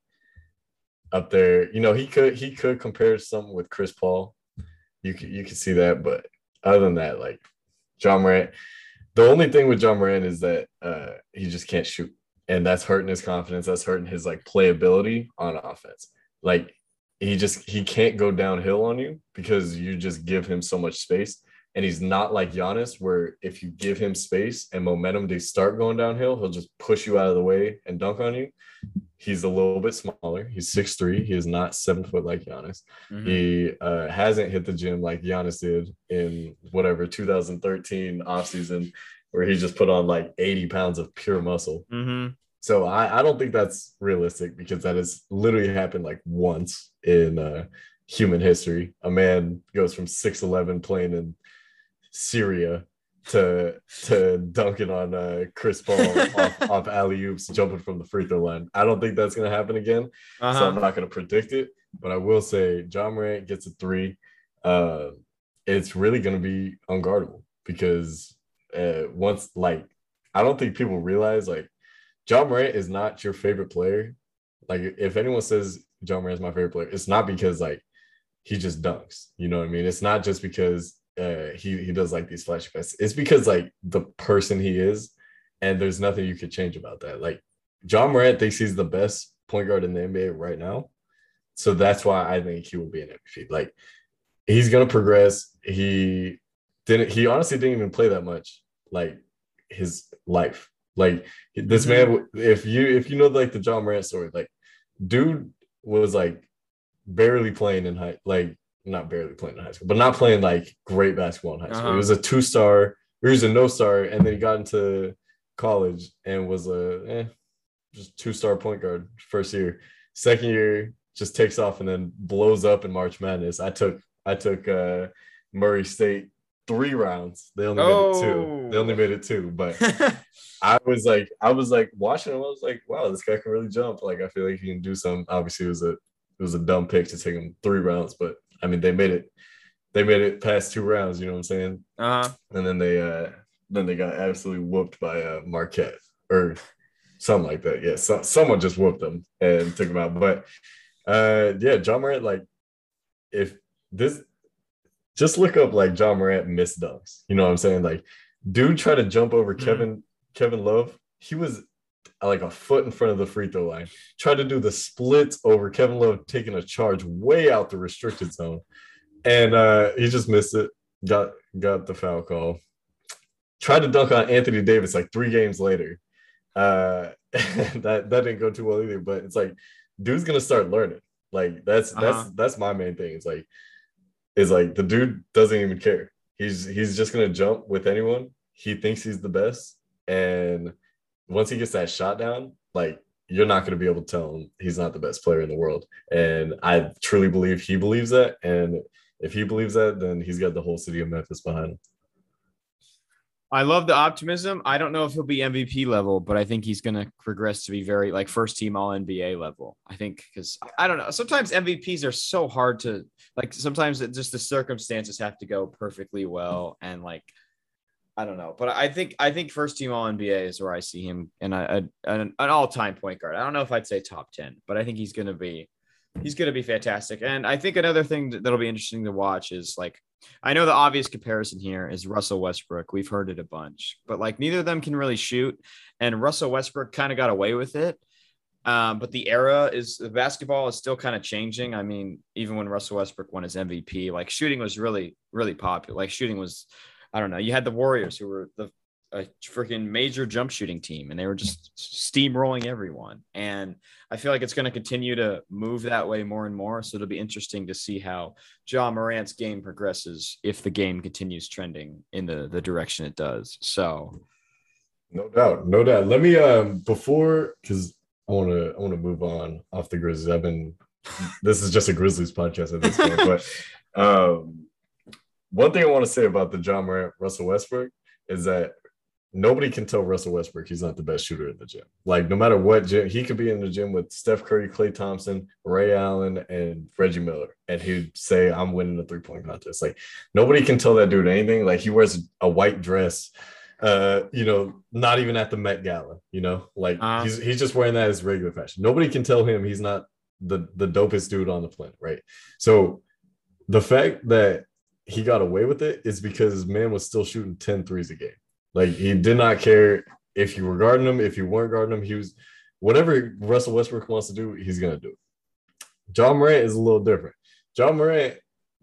up there. You know, he could he could compare something with Chris Paul. You could you could see that, but other than that, like Ja Morant, the only thing with Ja Morant is that uh he just can't shoot. and that's hurting his confidence. That's hurting his like playability on offense. Like he just he can't go downhill on you because you just give him so much space. And he's not like Giannis, where if you give him space and momentum to start going downhill, he'll just push you out of the way and dunk on you. He's a little bit smaller. He's six three. He is not seven foot like Giannis. Mhm. He uh, hasn't hit the gym like Giannis did in whatever 2013 offseason, where he just put on like 80 pounds of pure muscle. Mhm. So I, I don't think that's realistic because that has literally happened like once in uh, human history. A man goes from 6'11 playing in Syria to to dunking on uh, Chris Paul off, off alley oops, jumping from the free throw line. I don't think that's gonna happen again. So I'm Uh-huh. not gonna predict it, but I will say Ja Morant gets a three. Uh, it's really gonna be unguardable because uh, once like I don't think people realize like Ja Morant is not your favorite player. Like if anyone says Ja Morant is my favorite player, it's not because like he just dunks. You know what I mean? It's not just because uh, he he does like these flashy passes. It's because like the person he is, and there's nothing you could change about that. Like Ja Morant thinks he's the best point guard in the NBA right now, so that's why I think he will be an MVP. Like he's gonna progress. He didn't. He honestly didn't even play that much. Like his life. Like this man, if you if you know like the Ja Morant story, like dude was like barely playing in high, like not barely playing in high school, but not playing like great basketball in high school. Uh-huh. He was a two star, he was a no star, and then he got into college and was a eh, just two star point guard first year. Second year just takes off and then blows up in March Madness. I took I took uh Murray State three rounds. They only made it two. They only Oh. made it two, but I was like, I was like watching him. I was like, wow, this guy can really jump. Like, I feel like he can do some. Obviously, it was a it was a dumb pick to take him three rounds, but I mean, they made it. They made it past two rounds. You know what I'm saying? uh-huh. And then they uh then they got absolutely whooped by uh Marquette or something like that. Yeah, so, someone just whooped them and took them out. But uh yeah, Ja Morant, like if this just look up like Ja Morant missed dunks. You know what I'm saying? Like, dude tried to jump over Mhm. Kevin Kevin Love. He was like a foot in front of the free throw line. Tried to do the splits over Kevin Love taking a charge way out the restricted zone. And uh he just missed it. Got got the foul call. Tried to dunk on Anthony Davis like three games later. Uh that that didn't go too well either. But it's like dude's gonna start learning. Like that's that's Uh-huh. that's my main thing. It's like is like the dude doesn't even care. He's he's just gonna jump with anyone. He thinks he's the best, and once he gets that shot down, like you're not gonna be able to tell him he's not the best player in the world. And I truly believe he believes that. And if he believes that, then he's got the whole city of Memphis behind him. I love the optimism. I don't know if he'll be MVP level, but I think he's going to progress to be very like first team all NBA level. I think because I don't know. Sometimes MVPs are so hard to like, sometimes it just the circumstances have to go perfectly well. And like, I don't know, but I think, I think first team all NBA is where I see him and a, an, an all time point guard. I don't know if I'd say top 10, but I think he's going to be, he's going to be fantastic. And I think another thing that'll be interesting to watch is like, I know the obvious comparison here is Russell Westbrook. We've heard it a bunch, but like neither of them can really shoot. And Russell Westbrook kind of got away with it. Um, but the era is the basketball is still kind of changing. I mean, even when Russell Westbrook won his MVP, like shooting was really, really popular. Like shooting was, I don't know. You had the Warriors who were the a freaking major jump shooting team, and they were just steamrolling everyone. And I feel like it's going to continue to move that way more and more. So it'll be interesting to see how Ja Morant's game progresses if the game continues trending in the the direction it does. So No doubt, no doubt. Let me um before because I want to I want to move on off the Grizzlies. I've been this is just a Grizzlies podcast at this point, but um one thing I want to say about the Ja Morant Russell Westbrook is that nobody can tell Russell Westbrook he's not the best shooter in the gym. Like no matter what gym, he could be in the gym with Steph Curry, Klay Thompson, Ray Allen, and Reggie Miller, and he'd say, "I'm winning the three point contest." Like nobody can tell that dude anything. Like he wears a white dress, uh, you know, not even at the Met Gala. You know, like Uh-huh. he's he's just wearing that as regular fashion. Nobody can tell him he's not the the dopest dude on the planet, right? So the fact that he got away with it is because his man was still shooting 10 threes a game. Like he did not care. if you were guarding him, if you weren't guarding him, he was whatever Russell Westbrook wants to do, he's gonna do. it. Ja Morant is a little different. Ja Morant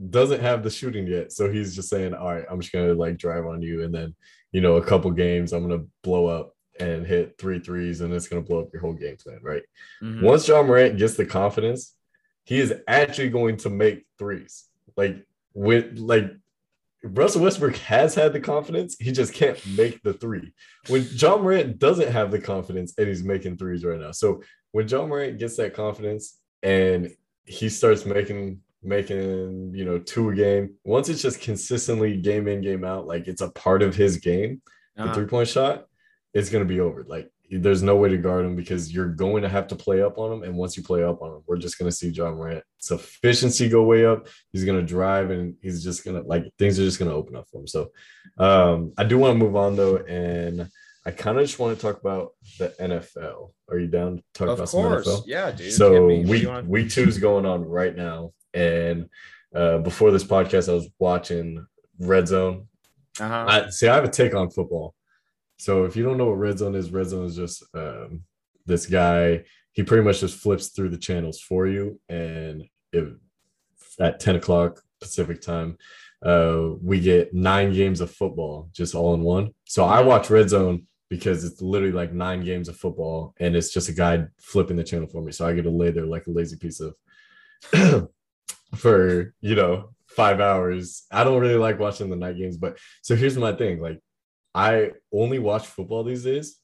doesn't have the shooting yet, so he's just saying, "All right, I'm just gonna like drive on you, and then you know, a couple games, I'm gonna blow up and hit three threes, and it's gonna blow up your whole game plan, right?" Mhm. Once Ja Morant gets the confidence, he is actually going to make threes. Like with like Russell Westbrook has had the confidence, he just can't make the three. When Ja Morant doesn't have the confidence and he's making threes right now. So when Ja Morant gets that confidence and he starts making making you know two a game, once it's just consistently game in, game out, like it's a part of his game, the Uh-huh. three-point shot, it's gonna be over. Like there's no way to guard him because you're going to have to play up on him. And once you play up on him, we're just gonna see Ja Morant's efficiency go way up. He's gonna drive and he's just gonna like things are just gonna open up for him. So um I do want to move on though, and I kind of just want to talk about the NFL. Are you down to talk Of about some course. NFL? Yeah, dude. So. Week week two is going on right now, and uh, before this podcast, I was watching Red Zone. uh-huh. I see. I have a take on football. So if you don't know what Red Zone is, Red Zone is just um, this guy. He pretty much just flips through the channels for you, and if at ten o'clock Pacific time, uh, we get nine games of football just all in one. So I watch Red Zone because it's literally like nine games of football, and it's just a guy flipping the channel for me. So I get to lay there like a lazy piece of for you know five hours. I don't really like watching the night games, but so here's my thing: like I only watch football these days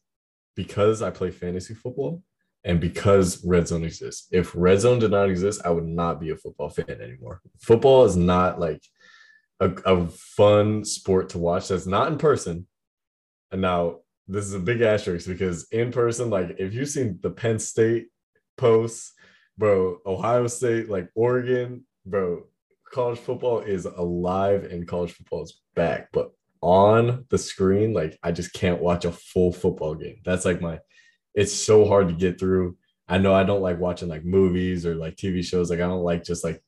because I play fantasy football and because Red Zone exists. If Red Zone did not exist, I would not be a football fan anymore. Football is not like a, a fun sport to watch that's not in person. And now this is a big asterisk because in person, like if you've seen the Penn State posts, bro, Ohio State, like Oregon, bro, college football is alive and college football is back. But on the screen, like I just can't watch a full football game. That's like my it's so hard to get through. I know I don't like watching like movies or like TV shows. Like I don't like just like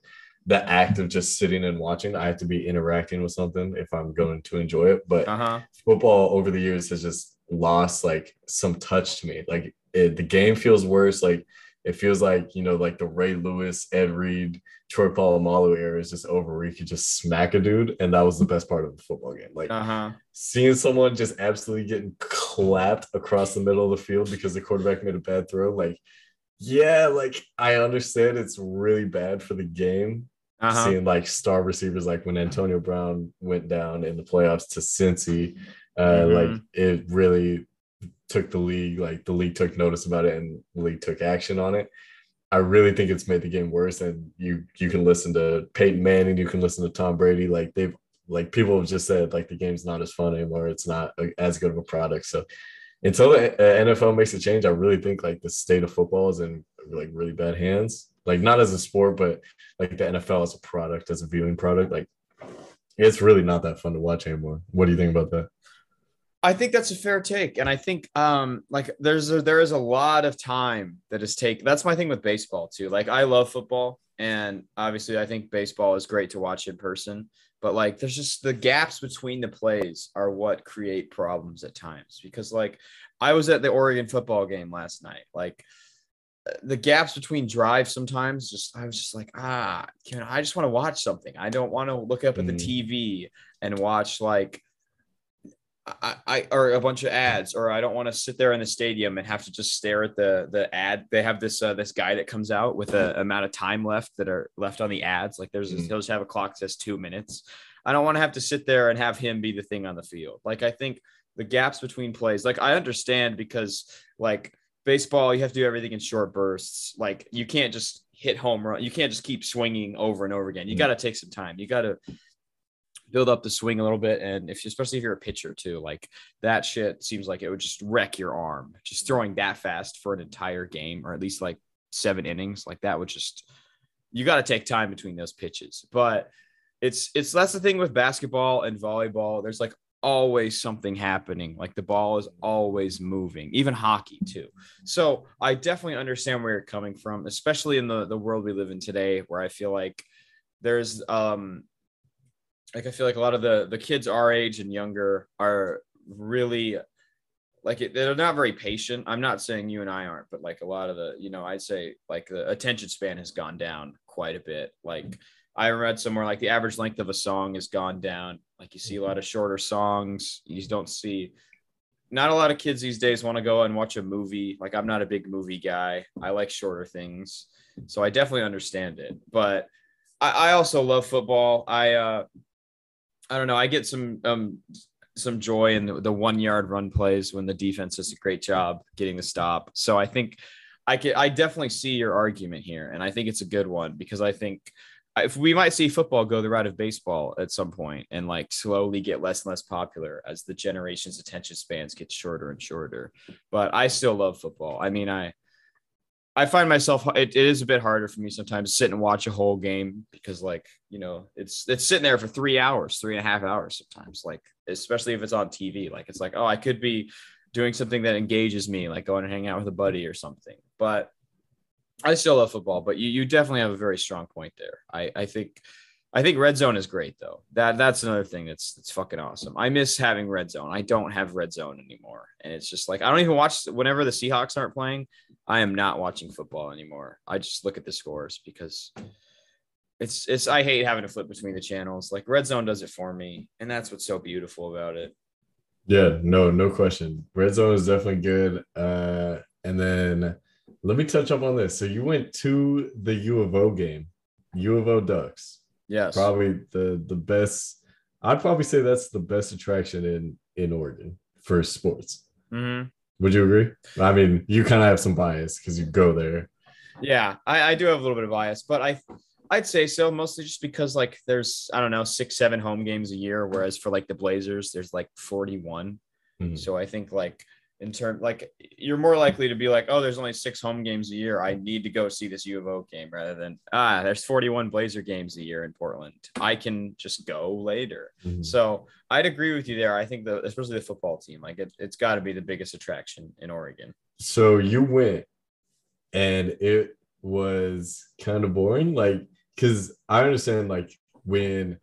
the act of just sitting and watching. I have to be interacting with something if I'm going to enjoy it. But uh-huh. football over the years has just lost like some touch to me. Like it, the game feels worse. Like it feels like you know, like the Ray Lewis, Ed Reed, Troy Polamalu era is just over. Where you could just smack a dude, and that was the best part of the football game. Like Uh-huh. seeing someone just absolutely getting clapped across the middle of the field because the quarterback made a bad throw. Like, yeah, like I understand it's really bad for the game. Uh-huh. Seeing like star receivers like when Antonio Brown went down in the playoffs to Cincy, uh, Mhm. like it really took the league, like the league took notice about it and the league took action on it. I really think it's made the game worse. And you you can listen to Peyton Manning, you can listen to Tom Brady. Like they've like people have just said like the game's not as fun anymore. It's not as good of a product. So until the uh, NFL makes a change, I really think like the state of football is in like really bad hands. Like not as a sport, but like the NFL as a product, as a viewing product. Like it's really not that fun to watch anymore. What do you think about that? I think that's a fair take, and I think um like there's a, there is a lot of time that is taken. That's my thing with baseball too. Like I love football, and obviously I think baseball is great to watch in person. But like there's just the gaps between the plays are what create problems at times. Because like I was at the Oregon football game last night, like the gaps between drives sometimes just I was just like ah can I just want to watch something. I don't want to look up at the Mm. TV and watch like I, I or a bunch of ads, or I don't want to sit there in the stadium and have to just stare at the the ad. They have this uh, this guy that comes out with a amount of time left that are left on the ads. Like there's Mhm. he'll just have a clock that says two minutes. I don't want to have to sit there and have him be the thing on the field. Like I think the gaps between plays, like I understand because like baseball, you have to do everything in short bursts. Like you can't just hit home run. You can't just keep swinging over and over again. You Mhm. got to take some time. You got to build up the swing a little bit. And if especially if you're a pitcher too, like that shit seems like it would just wreck your arm. Just throwing that fast for an entire game, or at least like seven innings, like that would just you got to take time between those pitches. But it's it's that's the thing with basketball and volleyball. There's like always something happening. Like the ball is always moving, even hockey too. So I definitely understand where you're coming from, especially in the the world we live in today, where I feel like there's um like I feel like a lot of the the kids our age and younger are really like it, they're not very patient. I'm not saying you and I aren't, but like a lot of the, you know, I'd say like the attention span has gone down quite a bit. Like I read somewhere like the average length of a song has gone down. Like you see a lot of shorter songs. You don't see not a lot of kids these days want to go and watch a movie. Like I'm not a big movie guy. I like shorter things. So I definitely understand it. But I, I also love football. I uh I don't know. I get some um some joy in the, the one yard run plays when the defense does a great job getting the stop. So I think I can I definitely see your argument here, and I think it's a good one because I think if we might see football go the route of baseball at some point and like slowly get less and less popular as the generation's attention spans get shorter and shorter. But I still love football. I mean, I I find myself it, it is a bit harder for me sometimes to sit and watch a whole game because like you know it's it's sitting there for three hours, three and a half hours sometimes. Like especially if it's on TV, like it's like oh I could be doing something that engages me, like going and hanging out with a buddy or something. But I still love football, but you you definitely have a very strong point there. I I think I think red zone is great though. That that's another thing that's that's fucking awesome. I miss having red zone. I don't have red zone anymore, and it's just like I don't even watch whenever the Seahawks aren't playing. I am not watching football anymore. I just look at the scores because it's it's I hate having to flip between the channels. Like Red Zone does it for me, and that's what's so beautiful about it. Yeah, no, no question. Red Zone is definitely good. Uh, and then let me touch up on this. So you went to the U of O game, U of O Ducks. Yes, probably the the best. I'd probably say that's the best attraction in in Oregon for sports. Mm-hmm. Would you agree? I mean, you kind of have some bias because you go there. Yeah, I, I do have a little bit of bias, but I I'd say so, mostly just because like there's I don't know six seven home games a year, whereas for like the Blazers there's like 41. Mm-hmm. So I think like in term like you're more likely to be like oh there's only six home games a year. I need to go see this u of o game rather than ah there's 41 blazer games a year in portland. I can just go later. Mm-hmm. so i'd agree with you there. I think the especially the football team like it, it's got to be the biggest attraction in oregon. So you went and it was kind of boring like because i understand like when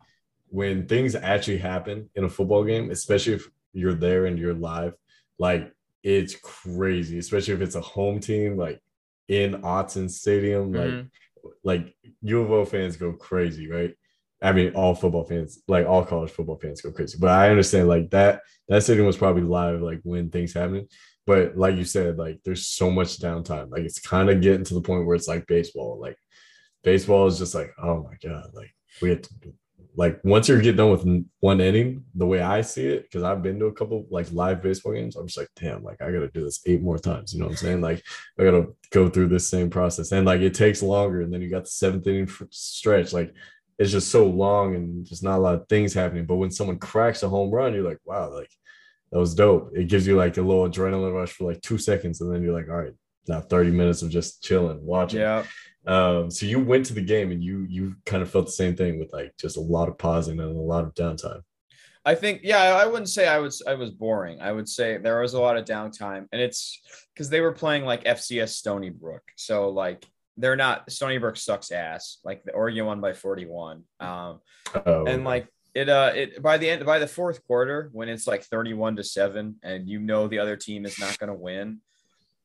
when things actually happen in a football game especially if you're there and you're live like it's crazy, especially if it's a home team like in Autzen Stadium. Like, mm-hmm. like U of O fans go crazy, right? I mean, all football fans, like all college football fans, go crazy. But I understand, like that that stadium was probably live, like when things happen. But like you said, like there's so much downtime. Like it's kind of getting to the point where it's like baseball. Like baseball is just like, oh my god, like we have to like once you get done with one inning, the way I see it, because I've been to a couple like live baseball games, I'm just like, damn, like I gotta do this eight more times. You know what I'm saying? Like I gotta go through this same process, and like it takes longer. And then you got the seventh inning stretch, like it's just so long and just not a lot of things happening. But when someone cracks a home run, you're like, wow, like that was dope. It gives you like a little adrenaline rush for like two seconds, and then you're like, all right, now 30 minutes of just chilling, watching. Yeah. Um, so you went to the game and you you kind of felt the same thing with like just a lot of pausing and a lot of downtime. I think, yeah, I wouldn't say I was I was boring. I would say there was a lot of downtime, and it's because they were playing like FCS Stony Brook, so like they're not Stony Brook sucks ass. Like the Oregon won by forty one, um, oh, and like it uh it by the end by the fourth quarter when it's like thirty one to seven, and you know the other team is not going to win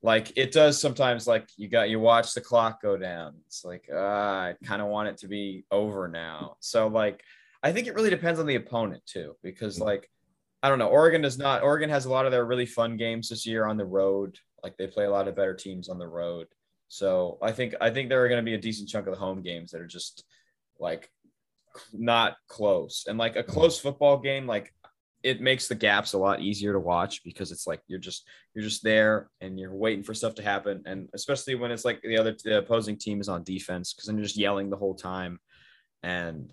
like it does sometimes like you got you watch the clock go down. It's like uh, i kind of want it to be over now. So like i think it really depends on the opponent too because mm. like i don't know oregon does not oregon has a lot of their really fun games this year on the road. Like they play a lot of better teams on the road. So i think i think there are going to be a decent chunk of the home games that are just like not close. And like a mm. close football game like it makes the gaps a lot easier to watch because it's like you're just you're just there and you're waiting for stuff to happen. And especially when it's like the other the opposing team is on defense because then you're just yelling the whole time. And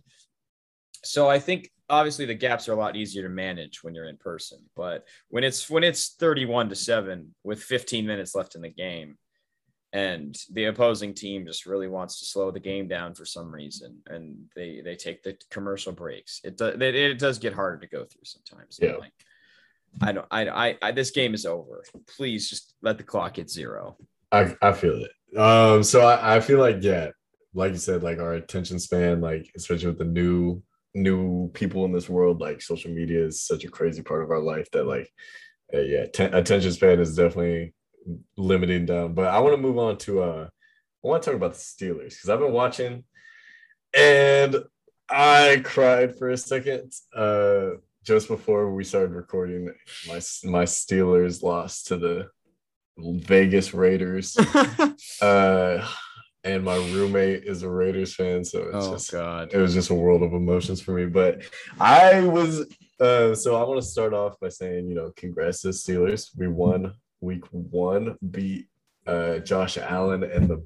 so i think obviously the gaps are a lot easier to manage when you're in person but when it's when it's 31 to 7 with 15 minutes left in the game and the opposing team just really wants to slow the game down for some reason and they they take the commercial breaks. It does it, it does get harder to go through sometimes. Yeah. like i don't I, I i this game is over. Please just let the clock hit zero. I i feel it. Um so i, I feel like yeah like you said like our attention span like especially with the new new people in this world like social media is such a crazy part of our life that like uh, yeah, ten, attention span is definitely limiting down. But I want to move on to uh, I want to talk about the Steelers because I've been watching, and I cried for a second. Uh, just before we started recording, my my Steelers lost to the Vegas Raiders. uh, and my roommate is a Raiders fan, so it's oh just God. it was just a world of emotions for me. But I was uh, so I want to start off by saying, you know, congrats to the Steelers. We won week one, beat uh, Josh Allen and the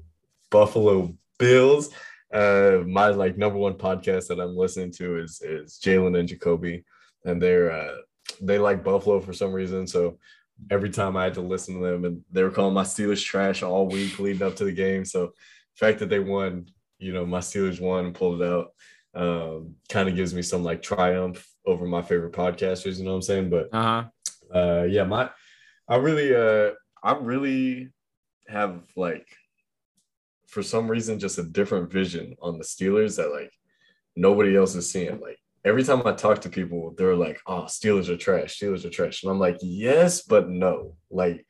Buffalo Bills. Uh, my like number one podcast that I'm listening to is is Jalen and Jacoby, and they're uh, they like Buffalo for some reason. So every time I had to listen to them, and they were calling my Steelers trash all week leading up to the game. So the fact that they won, you know, my Steelers won and pulled it out, um, kind of gives me some like triumph over my favorite podcasters. You know what I'm saying? But Uh huh. uh, yeah, my I really uh, I really have like for some reason just a different vision on the Steelers that like nobody else is seeing. Like every time I talk to people, they're like, "Oh, Steelers are trash. Steelers are trash," and I'm like, "Yes, but no." Like,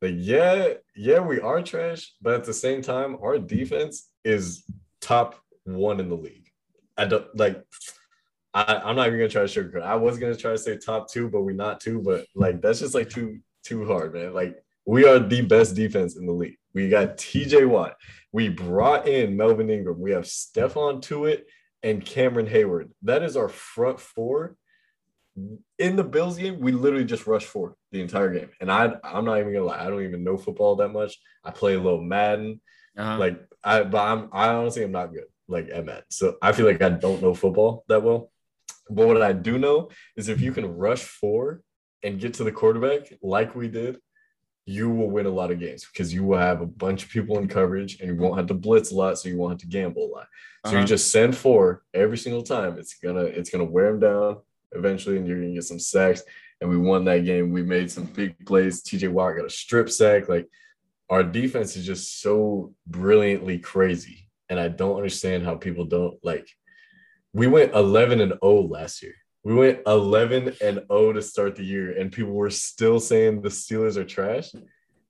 like yeah, yeah, we are trash, but at the same time, our defense is top one in the league. I don't like. I, I'm not even gonna try to sugarcoat. I was gonna try to say top two, but we're not two. But like that's just like too too hard, man. Like we are the best defense in the league. We got TJ Watt. We brought in Melvin Ingram. We have Stephon Tuitt and Cameron Heyward. That is our front four. In the Bills game, we literally just rushed four the entire game. And I I'm not even gonna lie, I don't even know football that much. I play a little Madden. Uh-huh. Like I but I'm I honestly am not good like at Madden. So I feel like I don't know football that well. But what I do know is if you can rush four and get to the quarterback like we did, you will win a lot of games because you will have a bunch of people in coverage and you won't have to blitz a lot, so you won't have to gamble a lot. So Uh-huh. you just send four every single time. It's gonna it's gonna wear them down eventually, and you're gonna get some sacks. And we won that game. We made some big plays. TJ Watt got a strip sack. Like our defense is just so brilliantly crazy, and I don't understand how people don't like. We went 11 and 0 last year. We went 11 and 0 to start the year, and people were still saying the Steelers are trash.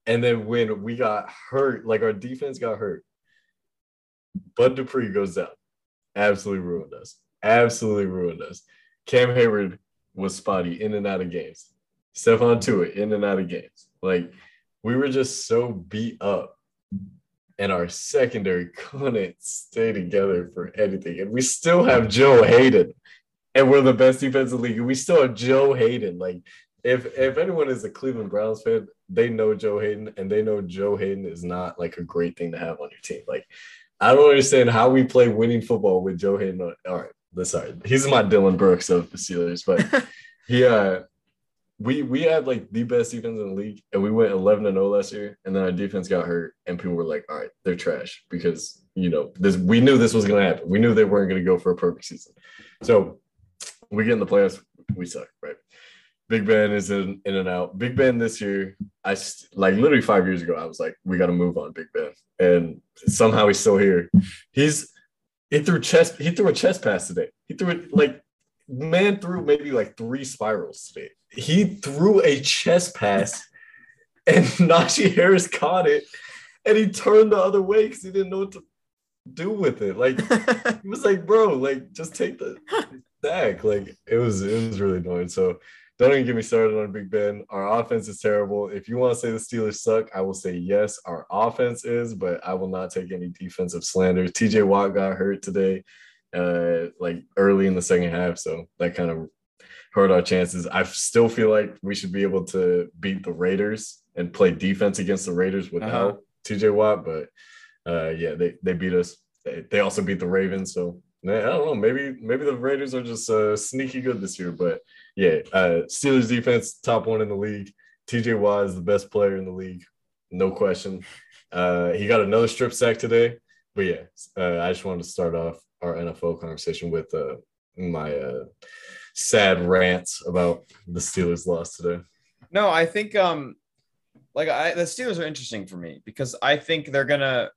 And then when we got hurt, like our defense got hurt, Bud Dupree goes down. Absolutely ruined us. Absolutely ruined us. Cam Heyward was spotty in and out of games. Stephon Tuitt in and out of games. Like we were just so beat up, and our secondary couldn't stay together for anything. And we still have Joe Haden, and we're the best defense in the league. We still have Joe Haden. Like if if anyone is a Cleveland Browns fan, they know Joe Haden, and they know Joe Haden is not like a great thing to have on your team. Like I don't understand how we play winning football with Joe Haden. On, all right, sorry. He's my Dillon Brooks of the Steelers, but he uh we we had like the best defense in the league, and we went 11 and 0 last year, and then our defense got hurt, and people were like, "All right, they're trash," because you know this. We knew this was going to happen. We knew they weren't going to go for a perfect season. So we get in the playoffs, we suck, right? Big Ben is in, in and out. Big Ben this year, I like literally five years ago, I was like, we got to move on Big Ben, and somehow he's still here. He's he threw chest he threw a chest pass today. He threw it like man threw maybe like three spirals today. He threw a chest pass, and Najee Harris caught it, and he turned the other way because he didn't know what to do with it. Like he was like, bro, like just take the Like it was it was really annoying. So don't even get me started on Big Ben. Our offense is terrible. If you want to say the Steelers suck, I will say yes, our offense is, but I will not take any defensive slander. TJ Watt got hurt today, uh, like early in the second half, so that kind of hurt our chances. I still feel like we should be able to beat the Raiders and play defense against the Raiders without Uh-huh. TJ Watt, but uh, yeah, they they beat us. They, they also beat the Ravens, so I don't know. Maybe maybe the Raiders are just uh, sneaky good this year, but yeah, uh, Steelers defense top one in the league. TJ Watt is the best player in the league, no question. Uh, he got another strip sack today, but yeah, uh, I just wanted to start off our NFL conversation with uh, my uh, sad rants about the Steelers loss today. No, I think um like I the Steelers are interesting for me because I think they're gonna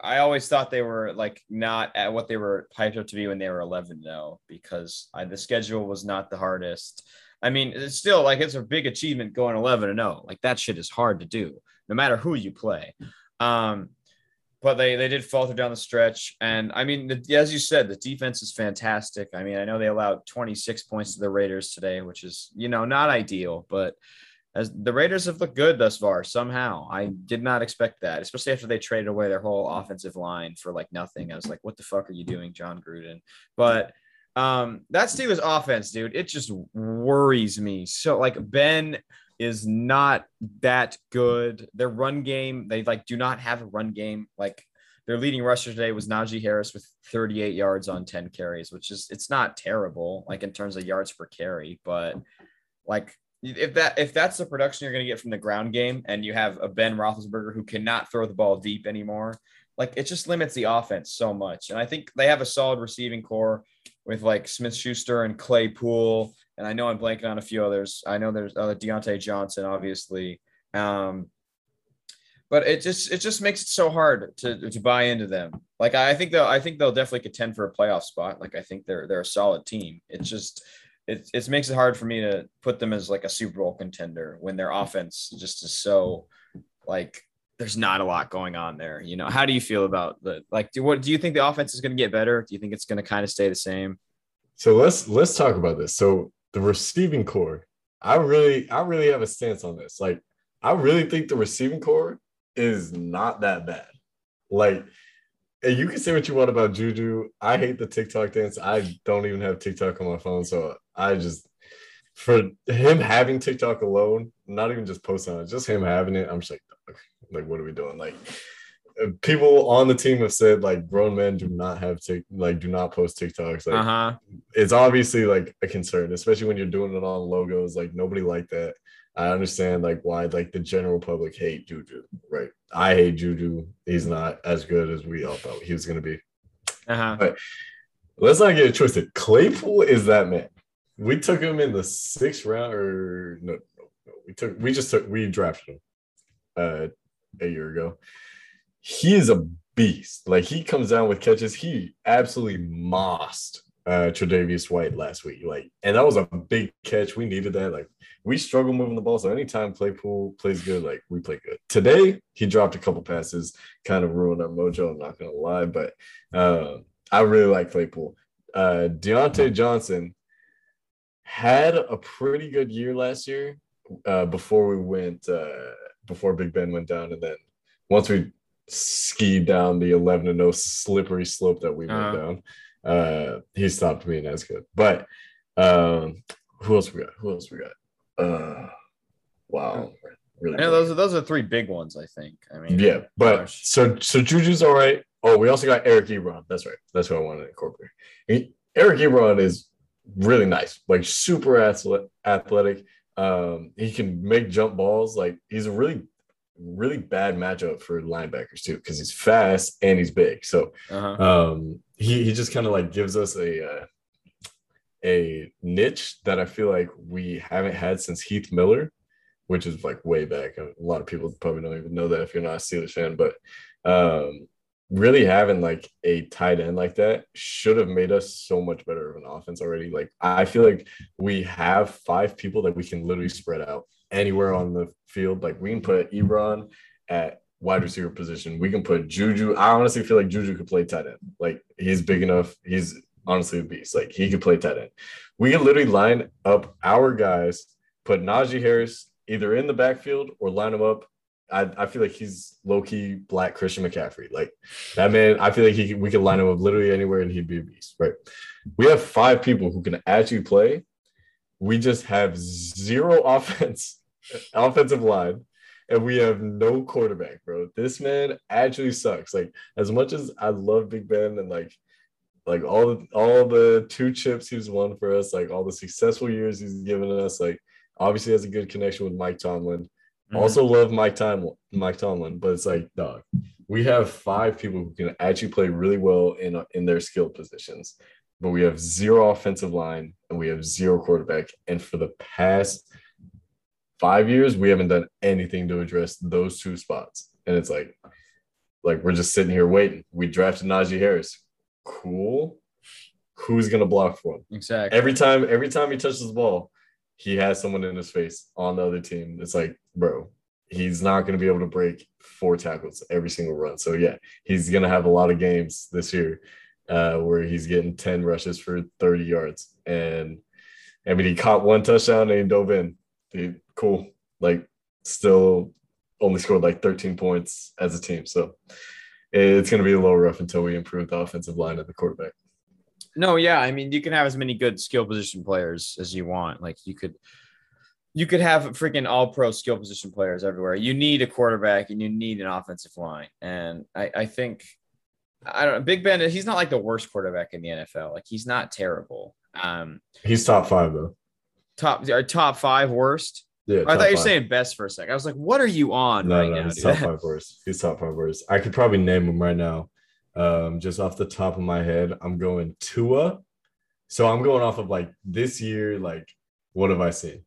I always thought they were like not at what they were hyped up to be when they were 11 though because I, the schedule was not the hardest. I mean, it's still like it's a big achievement going 11 and 0. Like that shit is hard to do, no matter who you play. Um, but they they did falter down the stretch, and I mean, the, as you said, the defense is fantastic. I mean, I know they allowed 26 points to the Raiders today, which is you know not ideal, but as the Raiders have looked good thus far somehow. I did not expect that, especially after they traded away their whole offensive line for like nothing. I was like, what the fuck are you doing, Jon Gruden? But um, that Steelers offense, dude, it just worries me. So like Ben is not that good. Their run game, they like do not have a run game. Like their leading rusher today was Najee Harris with 38 yards on 10 carries, which is it's not terrible, like in terms of yards per carry, but like if that if that's the production you're going to get from the ground game, and you have a Ben Roethlisberger who cannot throw the ball deep anymore, like it just limits the offense so much. And I think they have a solid receiving corps with like Smith Schuster and Clay Claypool. And I know I'm blanking on a few others. I know there's uh, Diontae Johnson, obviously. Um, but it just it just makes it so hard to to buy into them. Like I think they'll I think they'll definitely contend for a playoff spot. Like I think they're they're a solid team. It's just it it makes it hard for me to put them as like a Super Bowl contender when their offense just is so like there's not a lot going on there. You know, how do you feel about the like? Do what do you think the offense is going to get better? Do you think it's going to kind of stay the same? So let's let's talk about this. So the receiving corps, I really I really have a stance on this. Like I really think the receiving corps is not that bad. Like and you can say what you want about Juju. I hate the TikTok dance. I don't even have TikTok on my phone, so I just for him having TikTok alone, not even just posting on it, just him having it, I'm just like, like, what are we doing? Like, uh, people on the team have said like grown men do not have tick like do not post TikToks. Like, uh-huh. it's obviously like a concern, especially when you're doing it on logos. Like, nobody like that. I understand like why like the general public hate Juju, right? I hate Juju. He's not as good as we all thought he was gonna be. Uh-huh. But let's not get it twisted. Claypool is that man. We took him in the sixth round, or no, no, no. We took we just took we drafted him uh a year ago. He is a beast. Like he comes down with catches. He absolutely mossed uh Tre'Davious White last week. Like, and that was a big catch. We needed that. Like we struggle moving the ball. So anytime Claypool plays good, like we play good. Today, he dropped a couple passes, kind of ruined our mojo. I'm not gonna lie, but uh, I really like Claypool. Uh, Diontae Johnson had a pretty good year last year uh, before we went uh, before Big Ben went down, and then once we skied down the 11 and 0 slippery slope that we Uh-huh. went down, uh, he stopped being as good. But um, who else we got? Who else we got? Uh, wow, really. Know those are those are three big ones. I think. I mean, Yeah, but gosh. so so Juju's all right. Oh, we also got Eric Ebron. That's right. That's what I wanted to incorporate. He, Eric Ebron is really nice, like super athletic. Um, he can make jump balls. Like he's a really, really bad matchup for linebackers too, because he's fast and he's big. So uh-huh. um, he he just kind of like gives us a uh, a niche that I feel like we haven't had since Heath Miller, which is like way back. A lot of people probably don't even know that if you're not a Steelers fan, but um, really having like a tight end like that should have made us so much better of an offense already. Like I feel like we have five people that we can literally spread out anywhere on the field. Like we can put Ebron at wide receiver position. We can put Juju. I honestly feel like Juju could play tight end. Like he's big enough. He's honestly a beast. Like he could play tight end. We can literally line up our guys, put Najee Harris either in the backfield or line him up. I, I feel like he's low key black Christian McCaffrey. Like that man, I feel like he we could line him up literally anywhere and he'd be a beast, right? We have five people who can actually play. We just have zero offense, offensive line, and we have no quarterback, bro. This man actually sucks. Like as much as I love Big Ben and like like all the all the two chips he's won for us, like all the successful years he's given us, like obviously has a good connection with Mike Tomlin. Mhm. Also love Mike Tom Mike Tomlin, but it's like dog. We have five people who can actually play really well in in their skill positions, but we have zero offensive line and we have zero quarterback. And for the past five years, we haven't done anything to address those two spots. And it's like, like we're just sitting here waiting. We drafted Najee Harris. Cool. Who's gonna block for him? exactly. Every time, every time he touches the ball, he has someone in his face on the other team. It's like, bro, he's not going to be able to break four tackles every single run. So yeah, he's going to have a lot of games this year uh, where he's getting 10 rushes for 30 yards. And I mean, he caught one touchdown and he dove in. Dude, cool. Like, still only scored like 13 points as a team. So it's going to be a little rough until we improve the offensive line at the quarterback. No, yeah. I mean, you can have as many good skill position players as you want. Like, you could. You could have freaking all pro skill position players everywhere. You need a quarterback and you need an offensive line. And I, I think I don't know. Big Ben, he's not like the worst quarterback in the NFL. Like he's not terrible. Um, he's top five though. Top or top five worst. Yeah, I thought you were saying best for a second. I was like, what are you on no, right no, now? He's dude? top five worst. He's top five worst. I could probably name him right now. Um, just off the top of my head, I'm going Tua. So I'm going off of like this year. Like, what have I seen?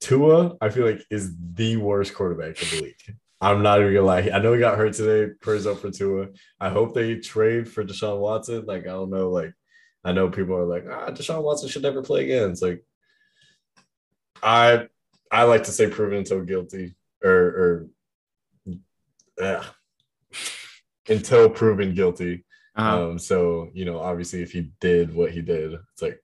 Tua, I feel like is the worst quarterback in the league. I'm not even gonna lie. I know he got hurt today. Prayers up for Tua. I hope they trade for Deshaun Watson. Like, I don't know. Like, I know people are like, ah, Deshaun Watson should never play again. It's like, I I like to say proven until guilty or or yeah, until proven guilty. Uh-huh. Um, so you know, obviously, if he did what he did, it's like,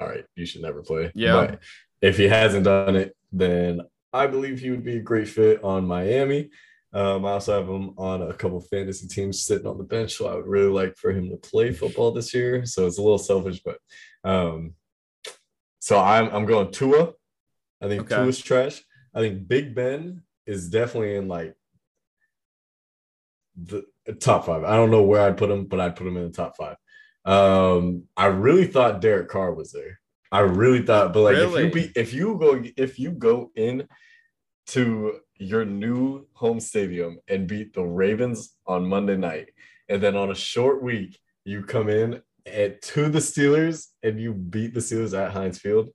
all right, you should never play. Yeah. But if he hasn't done it, then I believe he would be a great fit on Miami. Um, I also have him on a couple fantasy teams sitting on the bench, so I would really like for him to play football this year. So it's a little selfish, but um, so I'm I'm going Tua. I think Okay. Tua's trash. I think Big Ben is definitely in like the top five. I don't know where I'd put him, but I'd put him in the top five. Um, I really thought Derek Carr was there. I really thought, but like Really? if you be if you go if you go in to your new home stadium and beat the Ravens on Monday night, and then on a short week you come in at to the Steelers and you beat the Steelers at Heinz Field,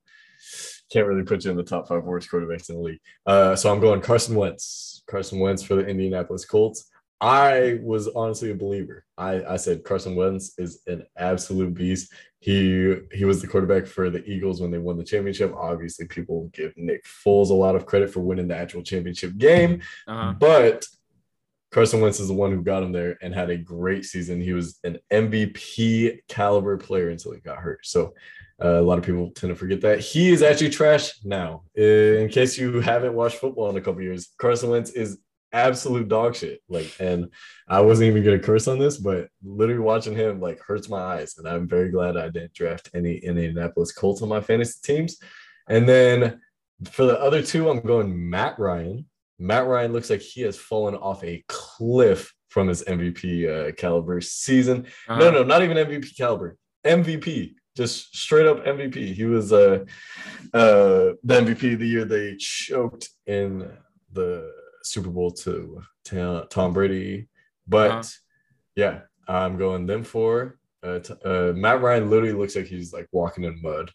can't really put you in the top five worst quarterbacks in the league. Uh, so I'm going Carson Wentz. Carson Wentz for the Indianapolis Colts. I was honestly a believer. I, I said Carson Wentz is an absolute beast. He he was the quarterback for the Eagles when they won the championship. Obviously, people give Nick Foles a lot of credit for winning the actual championship game, Uh-huh. but Carson Wentz is the one who got him there and had a great season. He was an MVP caliber player until he got hurt. So uh, a lot of people tend to forget that he is actually trash now. In case you haven't watched football in a couple years, Carson Wentz is absolute dog shit. Like, and I wasn't even gonna curse on this, but literally watching him like hurts my eyes. And I'm very glad I didn't draft any Indianapolis Colts on my fantasy teams. And then for the other two, I'm going Matt Ryan. Matt Ryan looks like he has fallen off a cliff from his MVP uh, caliber season. Uh-huh. No, no, not even MVP caliber. MVP, just straight up MVP. He was uh, uh, the MVP of the year. They choked in the Super Bowl to Tom Brady, but Uh-huh. yeah, I'm going them four. Uh, t- uh, Matt Ryan literally looks like he's like walking in mud,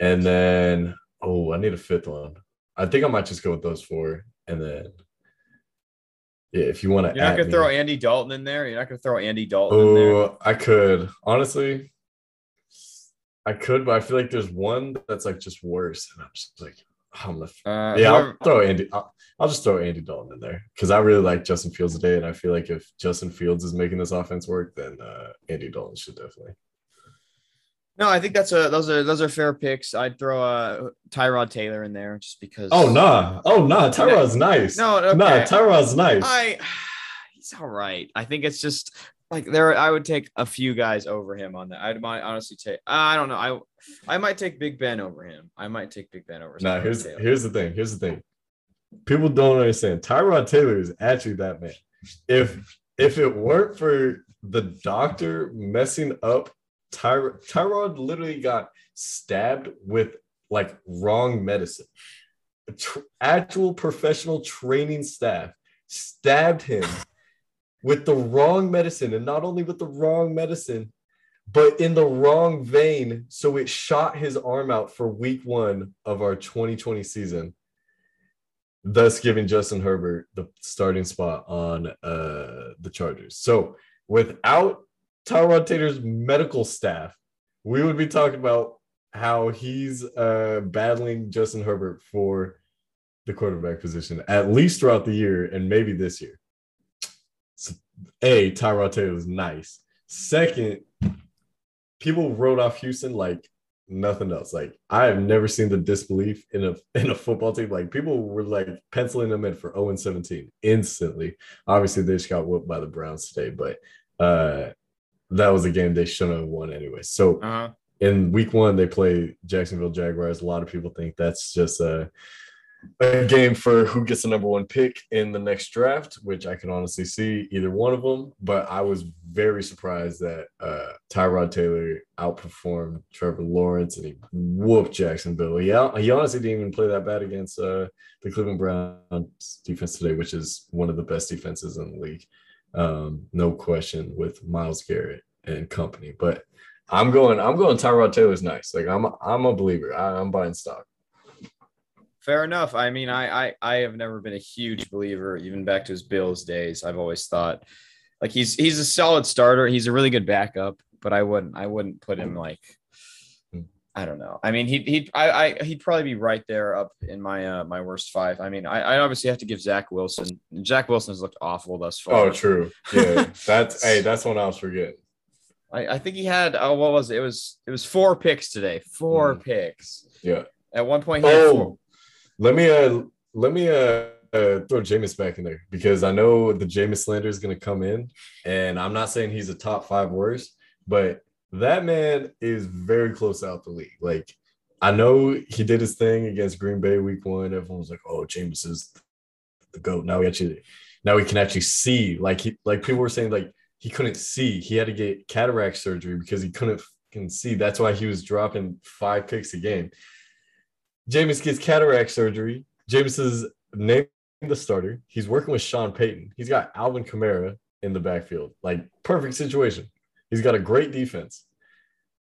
and then oh, I need a fifth one. I think I might just go with those four, and then yeah, if you want to, You're not gonna throw Andy Dalton in there. You're not gonna throw Andy Dalton in there. Oh, I could honestly. I could, but I feel like there's one that's like just worse, and I'm just like, I'm the Uh, yeah. I'll throw Andy. I'll, I'll just throw Andy Dalton in there because I really like Justin Fields today, and I feel like if Justin Fields is making this offense work, then uh, Andy Dalton should definitely. no, I think that's a those are those are fair picks. I'd throw uh Tyrod Taylor in there just because. Oh nah, oh nah, Tyrod's nice. No, okay. nah, Tyrod's nice. I he's all right. I think it's just like there. I would take a few guys over him on that. I'd might honestly take. I don't know. I I might take Big Ben over him. I might take Big Ben over. Nah, here's Taylor. here's the thing. Here's the thing. People don't understand. Tyrod Taylor is actually that man. If if it weren't for the doctor messing up, Tyr- Tyrod literally got stabbed with like wrong medicine. Tr- actual professional training staff stabbed him with the wrong medicine, and not only with the wrong medicine, but in the wrong vein. So it shot his arm out for week one of our 2020 season, thus giving Justin Herbert the starting spot on uh, the Chargers. So without Tyrod Taylor's medical staff, we would be talking about how he's uh battling Justin Herbert for the quarterback position at least throughout the year and maybe this year. A Tyrod Taylor is nice. Second, people wrote off Houston like nothing else. Like I have never seen the disbelief in a in a football team. Like people were like penciling them in for 0 and 17 instantly. Obviously, they just got whooped by the Browns today, but uh that was a game they shouldn't have won anyway. So Uh-huh. in week one, they play Jacksonville Jaguars. A lot of people think that's just a, a game for who gets the number one pick in the next draft, which I can honestly see either one of them. But I was very surprised that uh, Tyrod Taylor outperformed Trevor Lawrence and he whooped Jacksonville. He, out, he honestly didn't even play that bad against uh, the Cleveland Browns defense today, which is one of the best defenses in the league. Um, no question with Myles Garrett and company. But I'm going. I'm going. Tyrod Taylor's nice. Like I'm. I'm a believer. I, I'm buying stock. Fair enough. I mean, I, I I have never been a huge believer, even back to his Bills days. I've always thought like he's he's a solid starter. He's a really good backup, but I wouldn't I wouldn't put him like I don't know. I mean, he he I, I he'd probably be right there up in my uh my worst five. I mean, I, I obviously have to give Zach Wilson. Zach Wilson has looked awful thus far. Oh, true. Yeah, that's hey, that's one I was forgetting. I, I think he had oh what was it? It was it was four picks today. Four Mm. picks. Yeah. At one point he. Oh, let me uh let me uh, uh throw Jameis back in there because I know the Jameis slander is gonna come in, and I'm not saying he's a top five worst, but that man is very close out the league. Like I know he did his thing against Green Bay week one. Everyone was like, "Oh, Jameis is the goat." Now we actually, now we can actually see. Like he, like people were saying, like he couldn't see. He had to get cataract surgery because he couldn't can see. That's why he was dropping five picks a game. Jameis gets cataract surgery. Jameis is named the starter. He's working with Sean Payton. He's got Alvin Kamara in the backfield. Like perfect situation. He's got a great defense.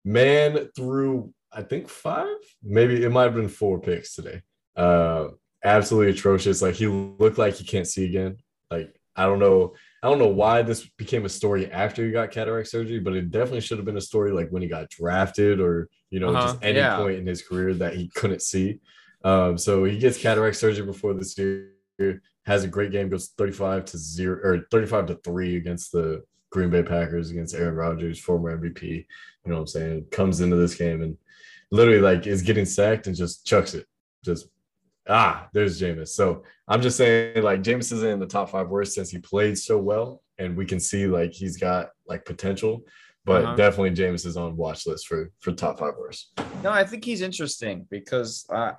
Man threw, I think five, maybe it might have been four picks today. Uh, absolutely atrocious. Like he looked like he can't see again. Like I don't know. I don't know why this became a story after he got cataract surgery, but it definitely should have been a story like when he got drafted or you know Uh-huh, just any yeah. point in his career that he couldn't see. Um, so he gets cataract surgery before this year. Has a great game, goes 35 to zero or 35 to three against the Green Bay Packers against Aaron Rodgers, former MVP. You know what I'm saying? Comes into this game and literally like is getting sacked and just chucks it. Just ah, there's Jameis. So I'm just saying like Jameis isn't in the top five worst since he played so well, and we can see like he's got like potential. But Uh-huh. definitely Jameis is on watch list for for top five worst. No, I think he's interesting because uh,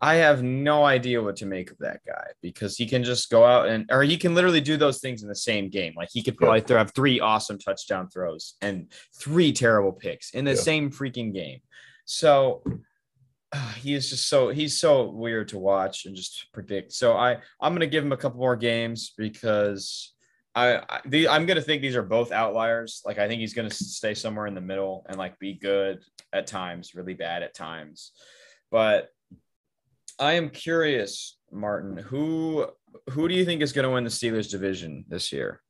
I have no idea what to make of that guy because he can just go out and, or he can literally do those things in the same game. Like he could probably throw, have three awesome touchdown throws and three terrible picks in the Yeah. same freaking game. So he is just so he's so weird to watch and just predict. So I I'm gonna give him a couple more games because I, I the, I'm gonna think these are both outliers. Like I think he's gonna stay somewhere in the middle and like be good at times, really bad at times. But I am curious, Martin, who who do you think is to win the Steelers division this year?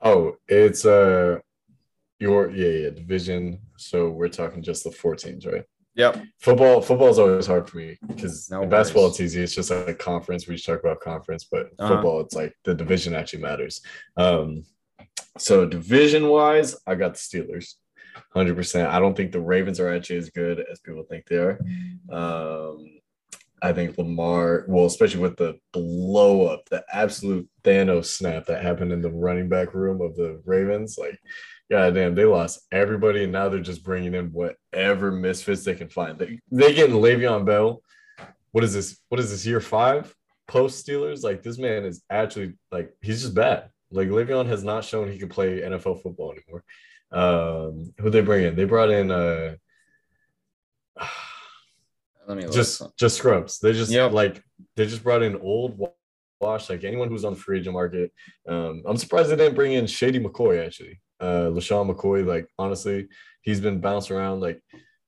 Oh, it's uh your yeah yeah division. So we're talking just the four teams, right? Yep. Football football is always hard for me because No basketball it's easy. It's just like a conference. We just talk about conference, but Uh-huh. football it's like the division actually matters. Um, so division wise, I got the Steelers, hundred percent. I don't think the Ravens are actually as good as people think they are. Um, I think Lamar, well, especially with the blow up, the absolute Thanos snap that happened in the running back room of the Ravens, like, goddamn, they lost everybody, and now they're just bringing in whatever misfits they can find. They they getting Le'Veon Bell. What is this? What is this year five post Steelers? Like this man is actually like he's just bad. Like Le'Veon has not shown he can play NFL football anymore. Um, who they bring in? They brought in uh Let me look. just just scrubs. They just Yep. like they just brought in old wash like anyone who's on the free agent market. Um, I'm surprised they didn't bring in Shady McCoy actually. Uh, LeSean McCoy, like honestly, he's been bounced around. Like,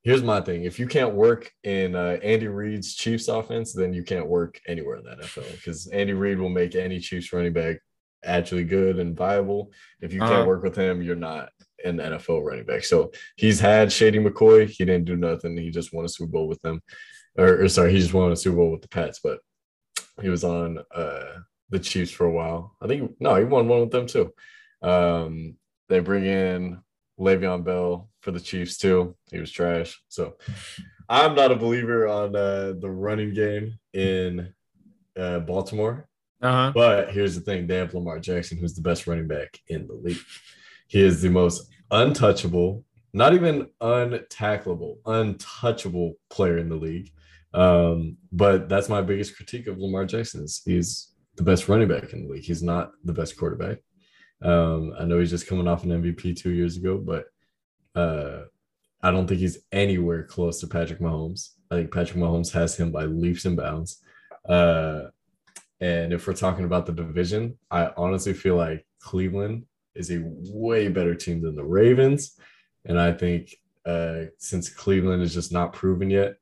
here's my thing: if you can't work in uh, Andy Reid's Chiefs offense, then you can't work anywhere in the NFL because Andy Reid will make any Chiefs running back actually good and viable. If you Uh-huh. can't work with him, you're not an NFL running back. So he's had Shady McCoy. He didn't do nothing. He just won a Super Bowl with them. Or, or sorry, he just won a Super Bowl with the Pats, but he was on uh, the Chiefs for a while. I think no, he won one with them too. Um, they bring in Le'Veon Bell for the Chiefs too. He was trash. So I'm not a believer on uh, the running game in uh, Baltimore. Uh-huh. But here's the thing: they have Lamar Jackson, who's the best running back in the league. He is the most untouchable, not even untackleable, untouchable player in the league. Um, but that's my biggest critique of Lamar Jackson is he's the best running back in the league. He's not the best quarterback. Um, I know he's just coming off an MVP two years ago, but uh, I don't think he's anywhere close to Patrick Mahomes. I think Patrick Mahomes has him by leaps and bounds. Uh, and if we're talking about the division, I honestly feel like Cleveland is a way better team than the Ravens. And I think uh, since Cleveland is just not proven yet,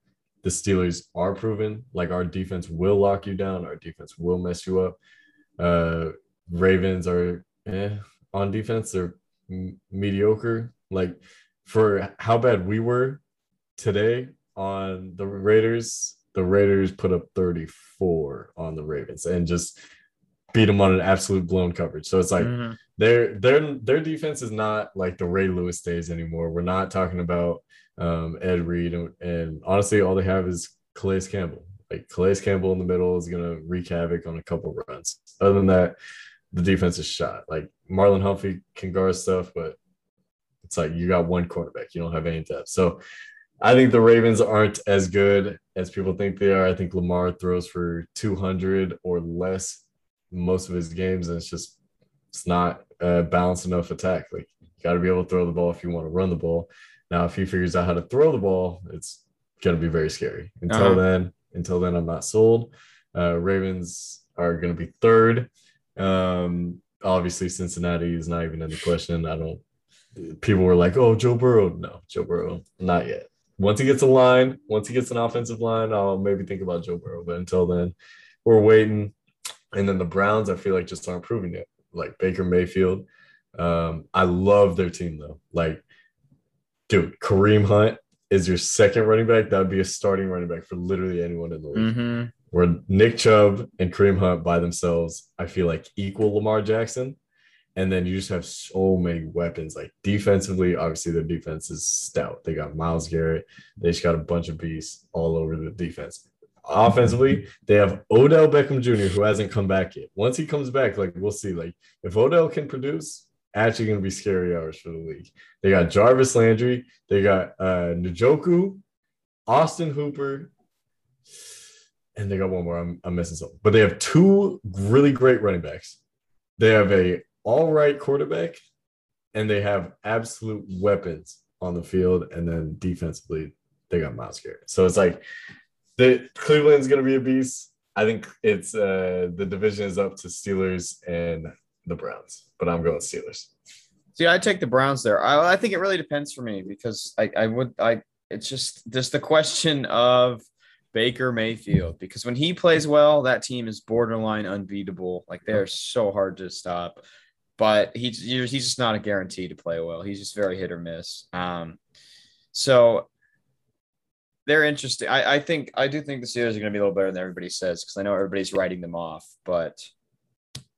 the Steelers are proven. Like our defense will lock you down, our defense will mess you up. Uh, Ravens are eh, on defense, they're m- mediocre. Like for how bad we were today on the Raiders, the Raiders put up 34 on the Ravens and just beat them on an absolute blown coverage. So it's like Mhm. their their their defense is not like the Ray Lewis days anymore. We're not talking about um, Ed Reed and, and honestly, all they have is Calais Campbell. Like Calais Campbell in the middle is gonna wreak havoc on a couple runs. Other than that, the defense is shot. Like Marlon Humphrey can guard stuff, but it's like you got one quarterback. You don't have any depth. So I think the Ravens aren't as good as people think they are. I think Lamar throws for 200 or less most of his games, and it's just it's not a balanced enough attack. Like you got to be able to throw the ball if you want to run the ball. Now, if he figures out how to throw the ball, it's going to be very scary. Until Uh-huh. then, until then, I'm not sold. Uh, Ravens are going to be third. Um, obviously, Cincinnati is not even in the question. I don't. People were like, "Oh, Joe Burrow." No, Joe Burrow, not yet. Once he gets a line, once he gets an offensive line, I'll maybe think about Joe Burrow. But until then, we're waiting. And then the Browns, I feel like just aren't proving it. Like Baker Mayfield, um, I love their team though. Like, dude, Kareem Hunt is your second running back. That would be a starting running back for literally anyone in the league. Mhm. Where Nick Chubb and Kareem Hunt by themselves, I feel like equal Lamar Jackson. And then you just have so many weapons. Like defensively, obviously their defense is stout. They got Myles Garrett. They just got a bunch of beasts all over the defense. Offensively, they have Odell Beckham Jr., who hasn't come back yet. Once he comes back, like we'll see. Like if Odell can produce, actually gonna be scary hours for the league. They got Jarvis Landry, they got uh Njoku, Austin Hooper, and they got one more. I'm, I'm missing something, but they have two really great running backs. They have a all right quarterback, and they have absolute weapons on the field. And then defensively, they got Myles Garrett. So it's like the Cleveland's gonna be a beast. I think it's uh the division is up to Steelers and the Browns, but I'm going Steelers. See, I take the Browns there. I, I think it really depends for me because I, I would I it's just just the question of Baker Mayfield because when he plays well, that team is borderline unbeatable. Like they're so hard to stop. But he's he's just not a guarantee to play well. He's just very hit or miss. Um, so they're interesting. I, I think I do think the Steelers are going to be a little better than everybody says because I know everybody's writing them off, but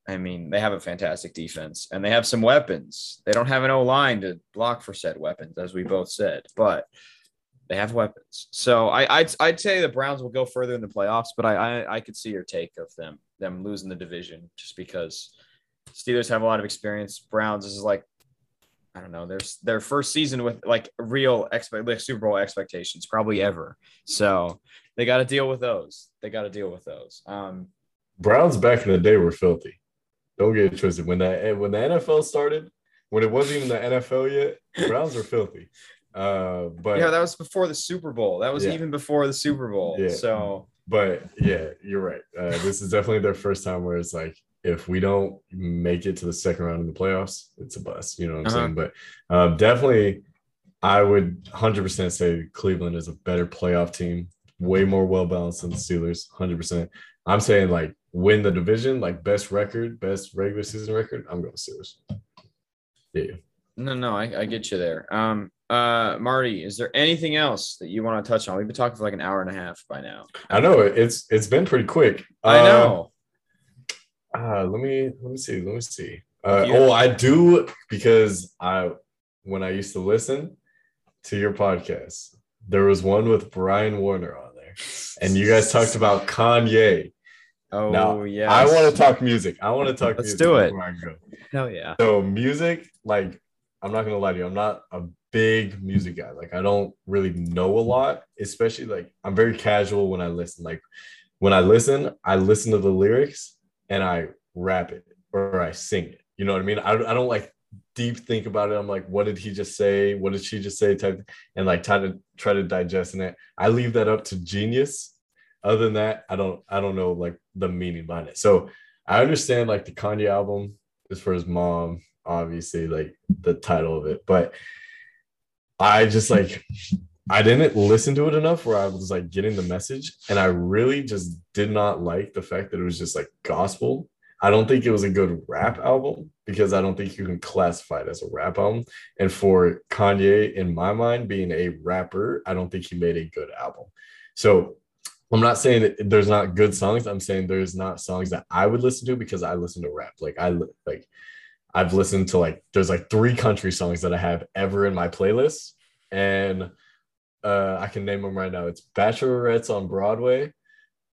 I mean, they have a fantastic defense and they have some weapons. They don't have an O line to block for said weapons, as we both said, but they have weapons. So I, I'd, I'd say the Browns will go further in the playoffs, but I, I, I could see your take of them, them losing the division just because Steelers have a lot of experience. Browns is like, I don't know, there's their first season with like real expect like Super Bowl expectations, probably ever. So they got to deal with those. They got to deal with those. Um, Browns back in the day were filthy. Don't get it twisted. When that when the NFL started, when it wasn't even the NFL yet, Browns were filthy. Uh, but yeah, that was before the Super Bowl. That was Yeah. even before the Super Bowl. Yeah. So but yeah, you're right. Uh, this is definitely their first time where it's like if we don't make it to the second round of the playoffs, it's a bust. You know what I'm Uh-huh. saying? But um, definitely, I would 100% say Cleveland is a better playoff team, way more well balanced than the Steelers. 100%. I'm saying like win the division, like best record, best regular season record. I'm going Steelers. Yeah. No, no, I, I get you there. Um, uh, Marty, is there anything else that you want to touch on? We've been talking for like an hour and a half by now. I know it's it's been pretty quick. I Uh, know. Uh, let me let me see. Let me see. Uh, oh, I do because I when I used to listen to your podcast, there was one with Brian Warner on there, and you guys talked about Kanye. Oh now, yeah. I want to talk music. I want to talk. Let's music do it. before I go. Hell yeah. So music, like I'm not gonna lie to you, I'm not a big music guy. Like I don't really know a lot, especially like I'm very casual when I listen. Like when I listen, I listen to the lyrics and I rap it or I sing it. You know what I mean? I, I don't like deep think about it. I'm like, what did he just say? What did she just say? Type and like try to try to digest in it. I leave that up to genius. Other than that, I don't I don't know like the meaning behind it. So I understand like the Kanye album is for his mom, obviously, like the title of it. But I just like I didn't listen to it enough where I was like getting the message. And I really just did not like the fact that it was just like gospel. I don't think it was a good rap album because I don't think you can classify it as a rap album. And for Kanye, in my mind, being a rapper, I don't think he made a good album. So I'm not saying that there's not good songs. I'm saying there's not songs that I would listen to because I listen to rap. Like I like I've listened to like there's like three country songs that I have ever in my playlist, and uh, I can name them right now. It's Bachelorettes on Broadway.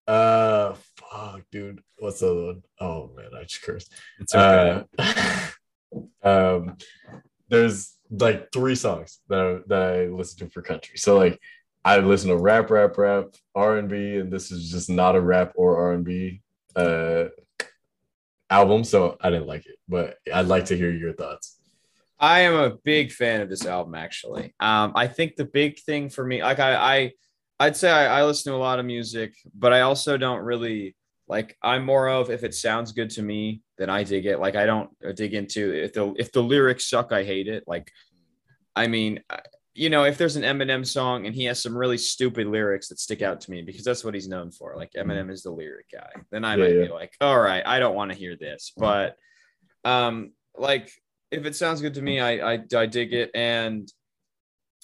Uh, fuck, dude, what's the other one? Oh man, I just cursed. It's okay. Uh, um, there's like three songs that I, that I listen to for country. So like I listen to rap, rap, rap, R and B, and this is just not a rap or R and B uh album. So I didn't like it, but I'd like to hear your thoughts. I am a big fan of this album, actually. Um, I think the big thing for me, like I, I I'd say I, I listen to a lot of music, but I also don't really like. I'm more of if it sounds good to me, then I dig it. Like I don't dig into if the if the lyrics suck, I hate it. Like, I mean, I- you know, if there's an Eminem song and he has some really stupid lyrics that stick out to me because that's what he's known for. Like Eminem is the lyric guy. Then I Yeah, might yeah. be like, all right, I don't want to hear this, but um, like if it sounds good to me, I, I I dig it, and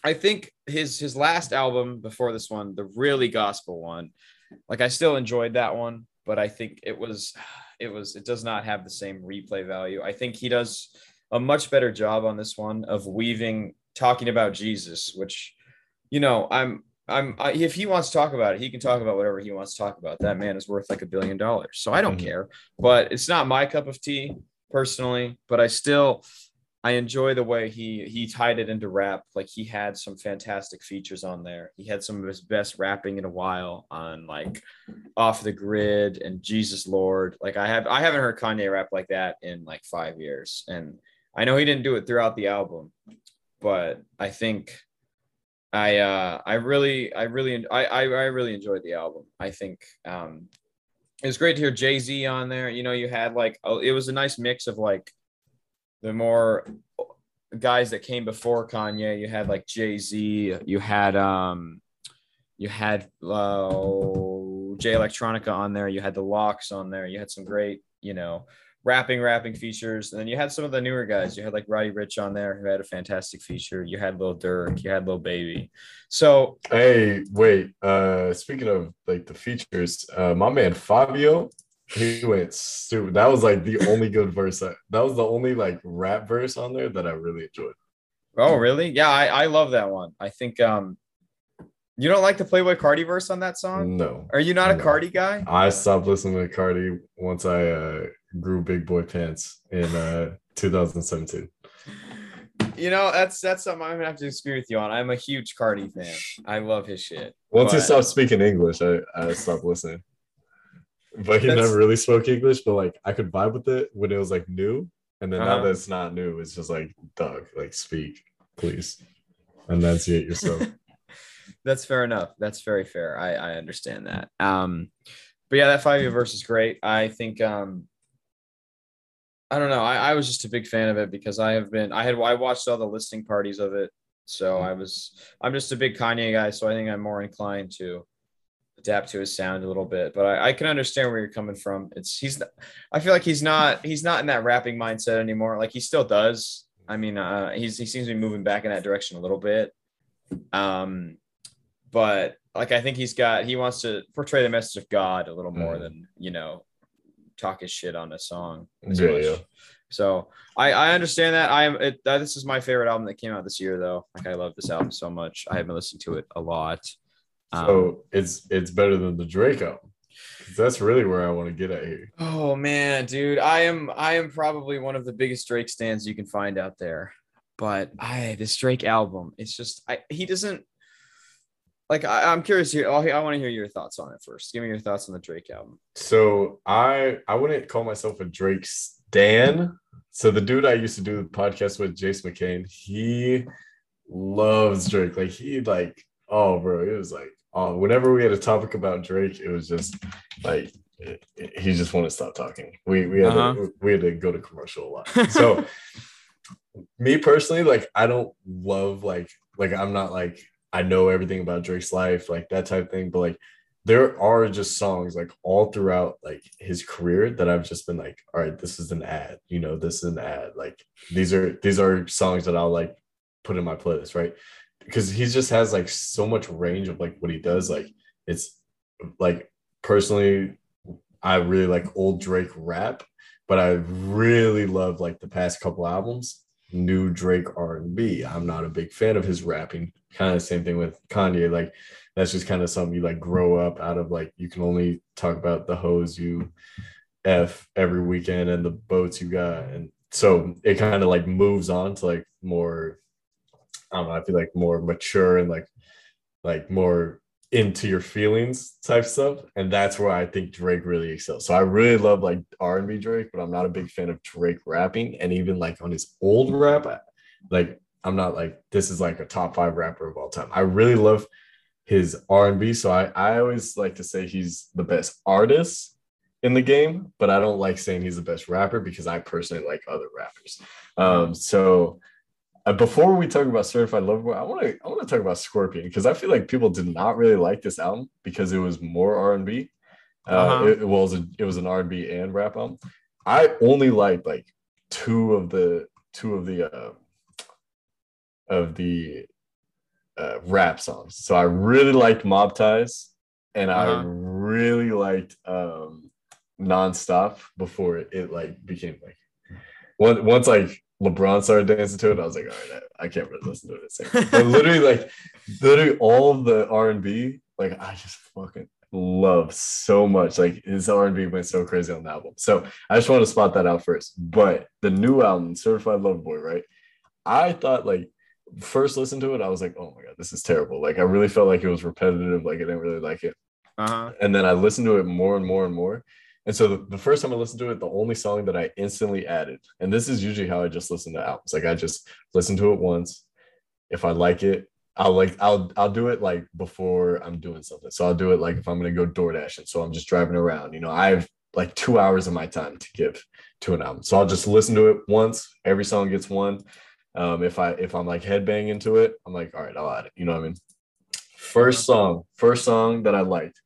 I think his his last album before this one, the really gospel one, like I still enjoyed that one, but I think it was it was it does not have the same replay value. I think he does a much better job on this one of weaving talking about Jesus, which you know I'm. I'm I, if he wants to talk about it, he can talk about whatever he wants to talk about. That man is worth like a billion dollars. So I don't Mhm. care. But it's not my cup of tea personally, but I still I enjoy the way he he tied it into rap. Like he had some fantastic features on there. He had some of his best rapping in a while on like Off the Grid and Jesus Lord. Like I have I haven't heard Kanye rap like that in like 5 years. And I know he didn't do it throughout the album, but I think I uh I really I really I I, I really enjoyed the album. I think um it was great to hear Jay Z on there. You know, you had like oh, it was a nice mix of like the more guys that came before Kanye. You had like Jay Z. You had um, you had uh, Jay Electronica on there. You had the LOX on there. You had some great, you know, rapping rapping features. And then you had some of the newer guys. You had like Roddy Ricch on there who had a fantastic feature. You had Lil Durk. You had Lil Baby. So Hey, wait. Uh, speaking of like the features, uh, my man Fivio, he went stupid. That was like the only good verse. That, that was the only like rap verse on there that I really enjoyed. Oh, really? Yeah, I, I love that one. I think um you don't like the Playboi Carti verse on that song? No, Are you not a No. Carti guy? I stopped listening to Carti once I uh, grew big boy pants in uh, 2017. You know, that's that's something I'm gonna have to disagree with you on. I'm a huge Carti fan. I love his shit. Once he stopped speaking English, I, I stopped listening. But he That's- never really spoke English, but like I could vibe with it when it was like new. And then now Uh-huh. that it's not new, it's just like, Doug, like speak, please. Enunciate yourself. That's fair enough. That's very fair. I, I understand that. Um, but yeah, that five year verse is great. I think um I don't know. I, I was just a big fan of it because I have been I had I watched all the listing parties of it. So I was I'm just a big Kanye guy, so I think I'm more inclined to adapt to his sound a little bit. But I, I can understand where you're coming from. It's he's I feel like he's not he's not in that rapping mindset anymore. Like he still does, I mean, uh, he's he seems to be moving back in that direction a little bit. Um, but like I think he's got he wants to portray the message of God a little more Mhm. than you know talk his shit on a song. as Yeah, yeah. So I I understand that. I am it, uh, this is my favorite album that came out this year though. Like I love this album so much. I haven't listened to it a lot. Um, So it's it's better than the Drake album. That's really where I want to get at here. Oh man, dude, I am I am probably one of the biggest Drake stands you can find out there. But I this Drake album, it's just I he doesn't like I, I'm curious here. I'll, I want to hear your thoughts on it first. Give me your thoughts on the Drake album. So I I wouldn't call myself a Drake stan. So the dude I used to do the podcast with, Jace McCain, he loves Drake. Like he like, oh bro, it was like, oh, whenever we had a topic about Drake, it was just like it- it- he just wanted to stop talking. We we had Uh-huh. to, we had to go to commercial a lot. So me personally, like I don't love like like I'm not like I know everything about Drake's life, like that type thing, but like there are just songs like all throughout like his career that I've just been like, all right, this is an ad, you know, this is an ad. Like these are these are songs that I'll like put in my playlist, right? Because he just has like so much range of like what he does. Like it's like personally, I really like old Drake rap, but I really love like the past couple albums, new Drake R&B. I'm not a big fan of his rapping. Kind of the same thing with Kanye. Like that's just kind of something you like grow up out of like you can only talk about the hoes you f every weekend and the boats you got and so it kind of like moves on to like more i don't know i feel like more mature and like like more into your feelings type stuff and that's where i think drake really excels so i really love like r&b drake but i'm not a big fan of drake rapping and even like on his old rap like i'm not like this is like a top five rapper of all time i really love his R&B. So I, I always like to say he's the best artist in the game, but I don't like saying he's the best rapper because I personally like other rappers. Um, so uh, before we talk about Certified Lover Boy, I want to I want to talk about Scorpion because I feel like people did not really like this album because it was more R&B. Uh, Uh-huh. it, was a, it was an R&B and rap album. I only liked like two of the two of the uh, of the uh, rap songs. So I really liked Mob Ties and I Uh-huh. really liked um Nonstop before it, it like became like once once like LeBron started dancing to it, I was like, all right, I, I can't really listen to it. But literally, like literally all of the R and B, like I just fucking love so much. Like his R and B went so crazy on the album. So I just want to spot that out first. But the new album, Certified Lover Boy, right? I thought like first listen to it, I was like, oh my god, this is terrible. Like I really felt like it was repetitive. Like I didn't really like it. Uh-huh. And then I listened to it more and more and more. And so the, the first time I listened to it, the only song that I instantly added, and this is usually how I just listen to albums. Like I just listen to it once. If I like it, I'll like I'll I'll do it like before I'm doing something. So I'll do it like if I'm gonna go DoorDash and so I'm just driving around. You know, I have like two hours of my time to give to an album. So I'll just listen to it once. Every song gets one. Um, if I if I'm like headbang into it, I'm like, all right, I'll add it. You know what I mean? First song, first song that I liked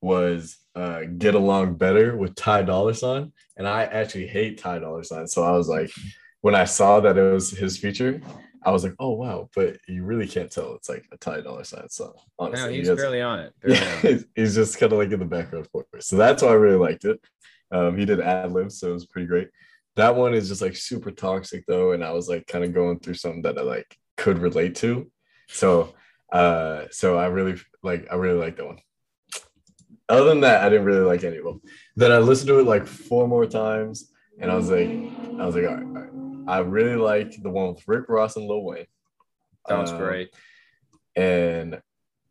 was uh, "Get Along Better" with Ty Dolla Sign, and I actually hate Ty Dolla Sign. So I was like, when I saw that it was his feature, I was like, oh wow, but you really can't tell it's like a Ty Dolla Sign song. Honestly, He he's has- barely on it. Barely on yeah, it. he's just kind of like in the background for it. So that's why I really liked it. Um, he did ad libs, so it was pretty great. That one is just like super toxic though, and I was like kind of going through something that I like could relate to. So, uh, so I really like I really like that one. Other than that, I didn't really like any of them. Then I listened to it like four more times, and I was like, I was like, all right, all right. I really like the one with Rick Ross and Lil Wayne. Sounds Um, great. and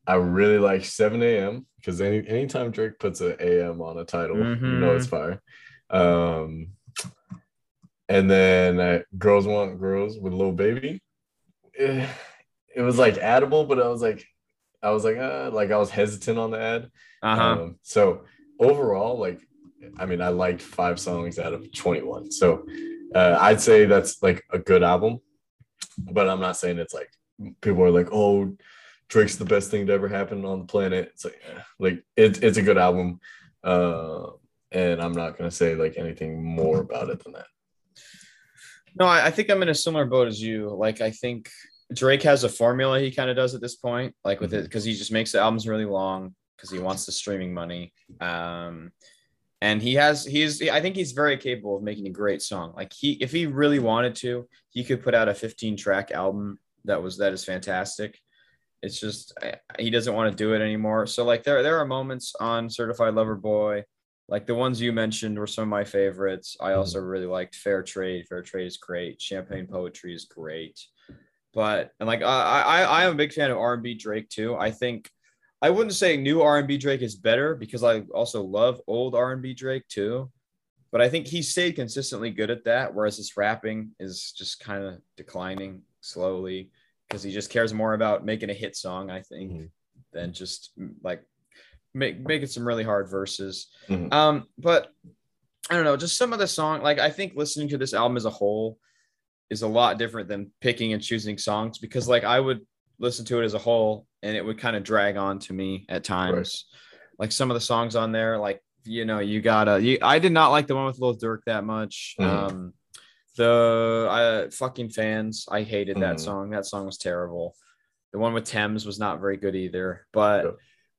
I really like 7 a.m. because any anytime Drake puts an AM on a title, you know it's fire. Um, and then uh, Girls Want Girls with Lil Baby. Eh, It was like addable, but I was like, I was like, uh, like I was hesitant on the ad. Uh-huh. Um, so overall, like, I mean, I liked five songs out of 21. So uh, I'd say that's like a good album, but I'm not saying it's like people are like, oh, Drake's the best thing to ever happen on the planet. It's like, eh, like it, it's a good album. Uh, and I'm not gonna say like anything more about it than that. No, I, I think I'm in a similar boat as you. Like, I think Drake has a formula he kind of does at this point, like with it, because he just makes the albums really long because he wants the streaming money. Um, and he has he's I think he's very capable of making a great song. Like he if he really wanted to, he could put out a 15 track album that was that is fantastic. It's just he doesn't want to do it anymore. So like there there are moments on Certified Lover Boy, like the ones you mentioned were some of my favorites. I Mm-hmm. also really liked Fair Trade. Fair Trade is great. Champagne Poetry is great. But and like I I I am a big fan of R&B Drake too. I think I wouldn't say new R&B Drake is better because I also love old R&B Drake too. But I think he stayed consistently good at that, whereas his rapping is just kind of declining slowly because he just cares more about making a hit song, I think, Mhm. than just like make, making some really hard verses. Mhm. Um, but I don't know, just some of the song, like I think listening to this album as a whole is a lot different than picking and choosing songs because like I would listen to it as a whole and it would kind of drag on to me at times. Like some of the songs on there, like you know, you gotta you I did not like the one with Lil Durk that much. Mhm. Um the uh, fucking fans, I hated that Mhm. song. That song was terrible. The one with Tems was not very good either. But Yep.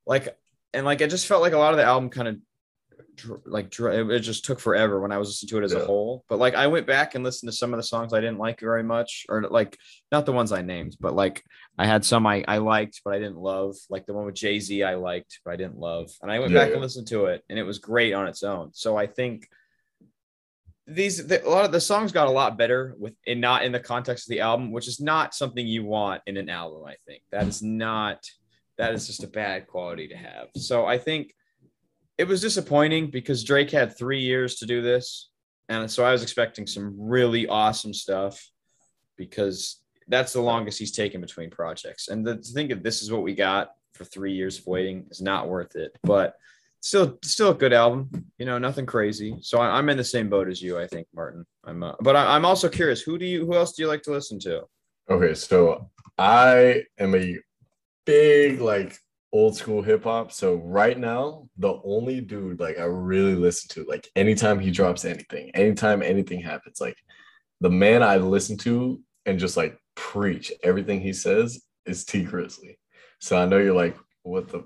like, and like, it just felt like a lot of the album kind of like it just took forever when I was listening to it as a whole. But like, I went back and listened to some of the songs I didn't like very much, or like not the ones I named, but like I had some I, I liked but I didn't love, like the one with Jay Z I liked but I didn't love, and I went Yeah, back yeah. and listened to it, and it was great on its own. So I think these the, a lot of the songs got a lot better with and not in the context of the album, which is not something you want in an album. I think that is not that is just a bad quality to have. So I think it was disappointing because Drake had three years to do this, and so I was expecting some really awesome stuff because that's the longest he's taken between projects. And the, to think of this is what we got for three years of waiting is not worth it. But still, still a good album. You know, nothing crazy. So I, I'm in the same boat as you. I think, Martin. I'm, uh, but I, I'm also curious. Who do you? Who else do you like to listen to? Okay, so I am a big like old school hip hop. So right now, the only dude like I really listen to, like anytime he drops anything, anytime anything happens, like the man I listen to and just like preach everything he says is Tee Grizzley. So I know you're like, what the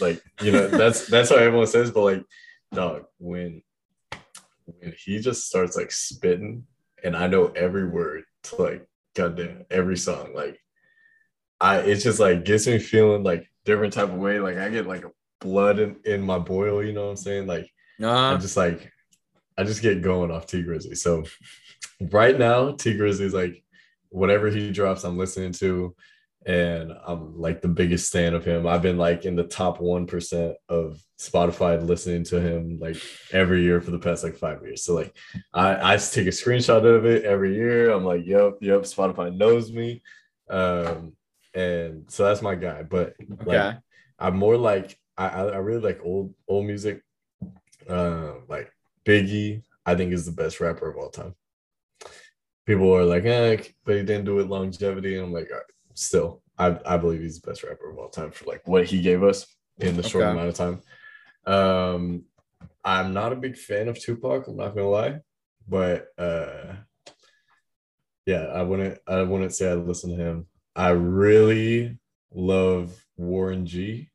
like, you know, that's that's how everyone says, but like, dog, when when he just starts like spitting and I know every word to like goddamn every song. Like I it's just like gets me feeling like different type of way. Like I get like blood in, in my boil, you know what I'm saying? Like Uh, I'm just like I just get going off Tee Grizzley. So right now, Tee Grizzley's like whatever he drops, I'm listening to. And I'm like the biggest fan of him. I've been like in the top one percent of Spotify listening to him like every year for the past like five years. So like I, I take a screenshot of it every year. I'm like, yep, yep, Spotify knows me. Um, and so that's my guy. But like. I'm more like I, I really like old old music. Uh, like Biggie, I think is the best rapper of all time. People are like, eh, but he didn't do it longevity. And I'm like, right, still, I, I believe he's the best rapper of all time for like what he gave us in the short Okay. amount of time. Um, I'm not a big fan of Tupac. I'm not gonna lie, but uh, yeah, I wouldn't I wouldn't say I listen to him. I really love Warren G.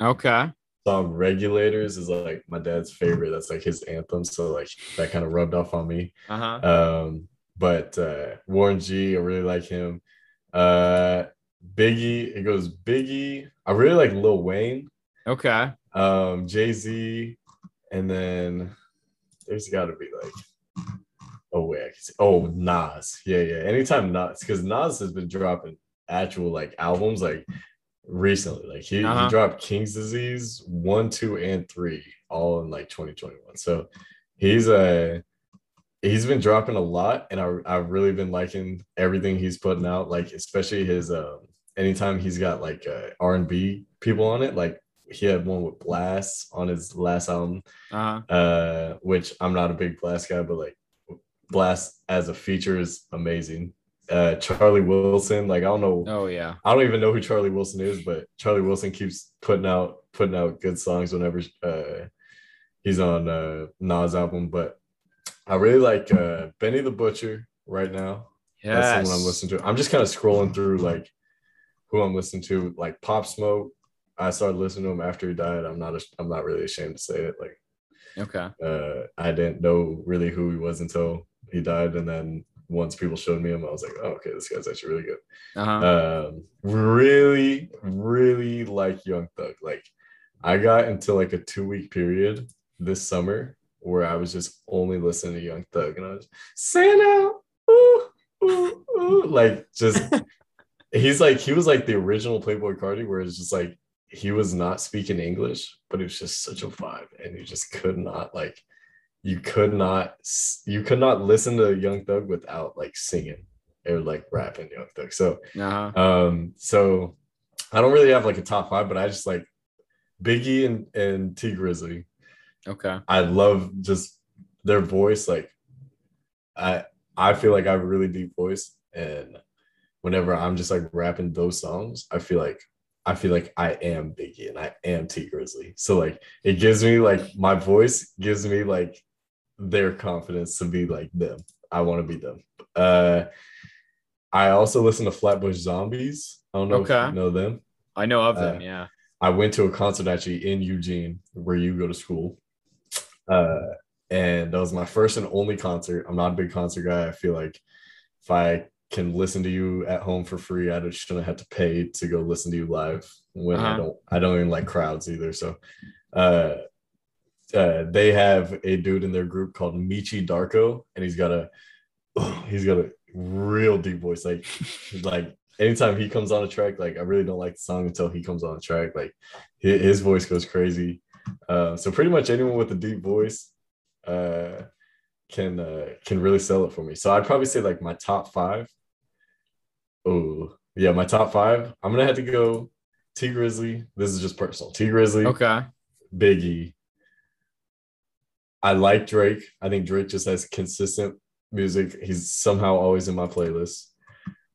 Okay. Song Regulators is like my dad's favorite. That's like his anthem. So like that kind of rubbed off on me. Uh huh. Um, but uh Warren G, I really like him. Uh Biggie, it goes Biggie. I really like Lil Wayne, Okay. um, Jay-Z, and then there's gotta be like oh wait, I can see. oh Nas. Yeah, yeah. Anytime Nas, because Nas has been dropping actual like albums like recently. Like he, Uh-huh. he dropped King's Disease one, two, and three all in like 2021. So he's a he's been dropping a lot, and I I've really been liking everything he's putting out. Like especially his um anytime he's got like uh, R and B people on it. Like he had one with Blxst on his last album, Uh huh. uh, which I'm not a big Blxst guy, but like Blxst as a feature is amazing. Uh, Charlie Wilson, like I don't know, Oh yeah. I don't even know who Charlie Wilson is, but Charlie Wilson keeps putting out putting out good songs whenever uh, he's on uh, Nas album. But I really like uh Benny the Butcher right now. That's Yes. the one I'm listening to. I'm just kind of scrolling through like who I'm listening to, like Pop Smoke. I started listening to him after he died. I'm not. I'm not really ashamed to say it. Like, Okay. uh, I didn't know really who he was until he died, and then once people showed me him, I was like, oh, okay, this guy's actually really good. Uh-huh. Um, really, really like Young Thug. Like, I got into like a two week period this summer where I was just only listening to Young Thug, and I was Santa, ooh, ooh, ooh, like just he's like he was like the original Playboi Carti, where it's just like he was not speaking English, but it was just such a vibe, and you just could not like you could not you could not listen to Young Thug without like singing or like rapping Young Thug. So uh-huh. um, so I don't really have like a top five, but I just like Biggie and, and Tee Grizzley. Okay. I love just their voice. Like I I feel like I have a really deep voice. And whenever I'm just like rapping those songs, I feel like I feel like I am Biggie and I am Tee Grizzley. So like it gives me like my voice gives me like their confidence to be like them. I want to be them. Uh I also listen to Flatbush Zombies. I don't know if Okay. you know them. I know of them. Uh, yeah. I went to a concert actually in Eugene, where you go to school. Uh, and that was my first and only concert. I'm not a big concert guy. I feel like if I can listen to you at home for free, I just shouldn't have to pay to go listen to you live. When I Uh-huh. don't, I don't even like crowds either. So, uh, uh, they have a dude in their group called Meechy Darko, and he's got a, he's got a real deep voice. Like, like anytime he comes on a track, like I really don't like the song until he comes on a track. Like his, his voice goes crazy. Uh, so pretty much anyone with a deep voice uh, can uh, can really sell it for me. So I'd probably say like my top five. Oh yeah, my top five. I'm gonna have to go Tee Grizzley. This is just personal. Tee Grizzley, Okay. Biggie. I like Drake. I think Drake just has consistent music. He's somehow always in my playlist.